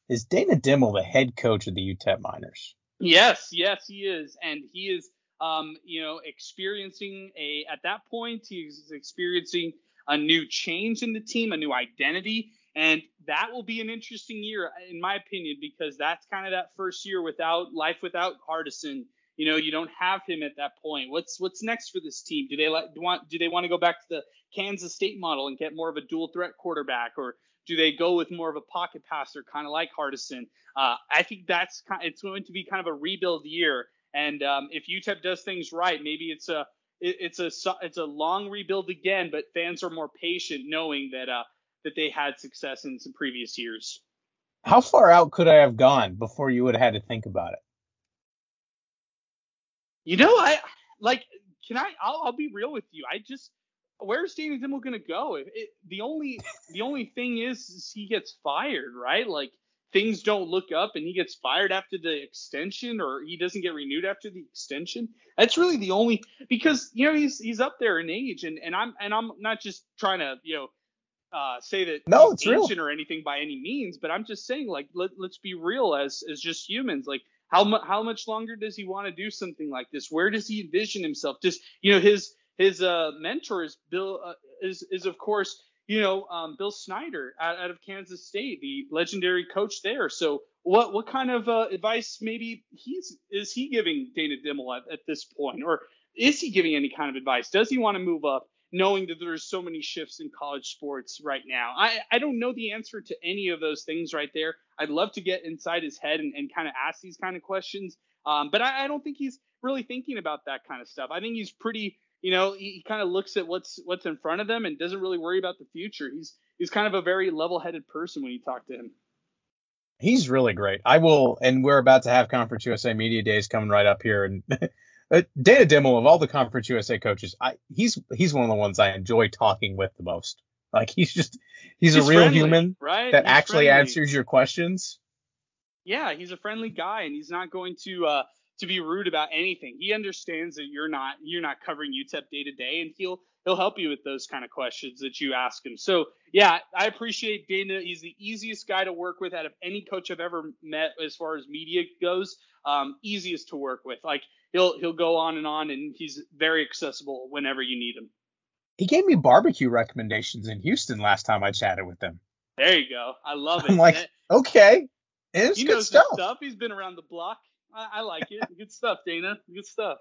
Speaker 1: Is Dana Dimel the head coach of the UTEP Miners?
Speaker 2: Yes, yes, he is, and he is, um, you know, experiencing a at that point he's experiencing a new change in the team, a new identity, and that will be an interesting year, in my opinion, because that's kind of that first year without life without Hardison. You know, you don't have him at that point. What's what's next for this team? Do they like do want do they want to go back to the Kansas State model and get more of a dual threat quarterback, or do they go with more of a pocket passer, kind of like Hardison? Uh, I think that's kind. It's going to be kind of a rebuild year, and um, if UTEP does things right, maybe it's a it, it's a it's a long rebuild again, but fans are more patient knowing that uh, that they had success in some previous years.
Speaker 1: How far out could I have gone before you would have had to think about it?
Speaker 2: You know, I like. Can I? I'll, I'll be real with you. I just where's Dana Dimel gonna go? It, it, the only the only thing is, is he gets fired, right? Like things don't look up and he gets fired after the extension or he doesn't get renewed after the extension. That's really the only because you know he's he's up there in age and and I'm and I'm not just trying to you know uh, say that
Speaker 1: no,
Speaker 2: it's
Speaker 1: ancient
Speaker 2: real. or anything by any means, but I'm just saying like let, let's be real as as just humans. Like how mu- how much longer does he want to do something like this? Where does he envision himself? Just you know his his uh, mentor is Bill uh, is is of course you know um, Bill Snyder out, out, of Kansas State, the legendary coach there. So what what kind of uh, advice maybe he's is he giving Dana Dimel at, at this point, or is he giving any kind of advice? Does he want to move up? Knowing that there's so many shifts in college sports right now? I, I don't know the answer to any of those things right there. I'd love to get inside his head and, and kind of ask these kind of questions. Um, but I, I, don't think he's really thinking about that kind of stuff. I think he's pretty, you know, he, he kind of looks at what's what's in front of them and doesn't really worry about the future. He's he's kind of a very level-headed person when you talk to him.
Speaker 1: He's really great. I will, and we're about to have Conference USA Media Days coming right up here, and Uh, Dana Dimel of all the Conference USA coaches, I, he's he's one of the ones I enjoy talking with the most. Like he's just he's, he's a real
Speaker 2: friendly,
Speaker 1: human
Speaker 2: right?
Speaker 1: that
Speaker 2: he's
Speaker 1: actually
Speaker 2: friendly.
Speaker 1: answers your questions.
Speaker 2: Yeah, he's a friendly guy, and he's not going to uh, to be rude about anything. He understands that you're not you're not covering UTEP day to day, and he'll he'll help you with those kind of questions that you ask him. So yeah, I appreciate Dana. He's the easiest guy to work with out of any coach I've ever met as far as media goes. Um, easiest to work with. Like he'll he'll go on and on, and he's very accessible whenever you need him.
Speaker 1: He gave me barbecue recommendations in Houston last time I chatted with him.
Speaker 2: There you go. I love it.
Speaker 1: I'm like, okay, it's
Speaker 2: he
Speaker 1: good
Speaker 2: knows
Speaker 1: stuff.
Speaker 2: stuff. He's been around the block. I, I like it. good stuff, Dana. Good stuff.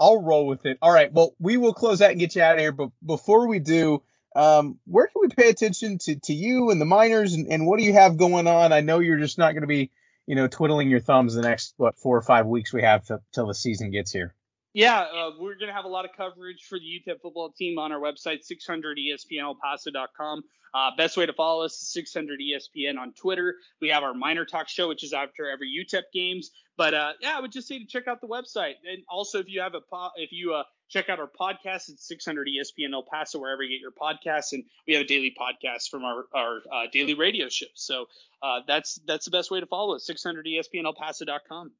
Speaker 1: I'll roll with it. All right. Well, we will close out and get you out of here. But before we do, um, where can we pay attention to, to you and the miners and, and what do you have going on? I know you're just not going to be you know, twiddling your thumbs the next what four or five weeks we have to, till the season gets here.
Speaker 2: Yeah, uh, we're going to have a lot of coverage for the UTEP football team on our website, 600ESPNElPaso.com. Uh, best way to follow us is 600ESPN on Twitter. We have our Miner talk show, which is after every UTEP games. But uh, yeah, I would just say to check out the website, and also if you have a po- if you uh, check out our podcast, it's 600 ESPN El Paso wherever you get your podcasts, and we have a daily podcast from our our uh, daily radio show. So uh, that's that's the best way to follow us. 600 ESPN El Paso.com.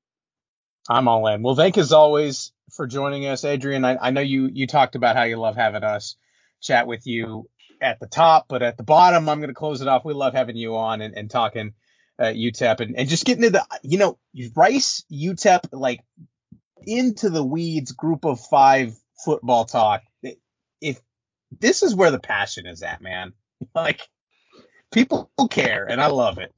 Speaker 1: I'm all in. Well, thank as always for joining us, Adrian. I, I know you you talked about how you love having us chat with you at the top, but at the bottom, I'm going to close it off. We love having you on and, and talking uh, UTEP and, and just getting to the, you know, Rice, UTEP, like into the weeds group of five football talk. If this is where the passion is at, man, like people care and I love it.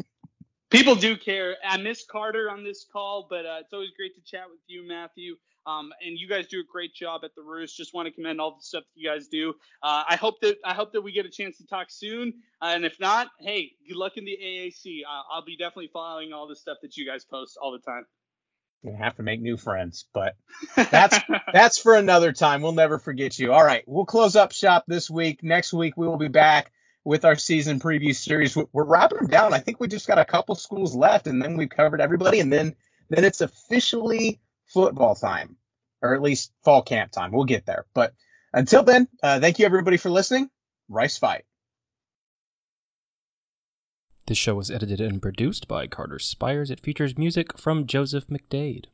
Speaker 2: People do care. I miss Carter on this call, but uh, it's always great to chat with you, Matthew. Um, and you guys do a great job at the Roost. Just want to commend all the stuff that you guys do. Uh, I hope that I hope that we get a chance to talk soon. Uh, and if not, hey, good luck in the AAC. Uh, I'll be definitely following all the stuff that you guys post all the time.
Speaker 1: You have to make new friends, but that's that's for another time. We'll never forget you. All right, we'll close up shop this week. Next week we will be back with our season preview series. We're wrapping them down. I think we just got a couple schools left, and then we've covered everybody, and then then it's officially football time, or at least fall camp time. We'll get there. But until then, uh, thank you everybody for listening. Rice Fight.
Speaker 3: This show was edited and produced by Carter Spires. It features music from Joseph McDade.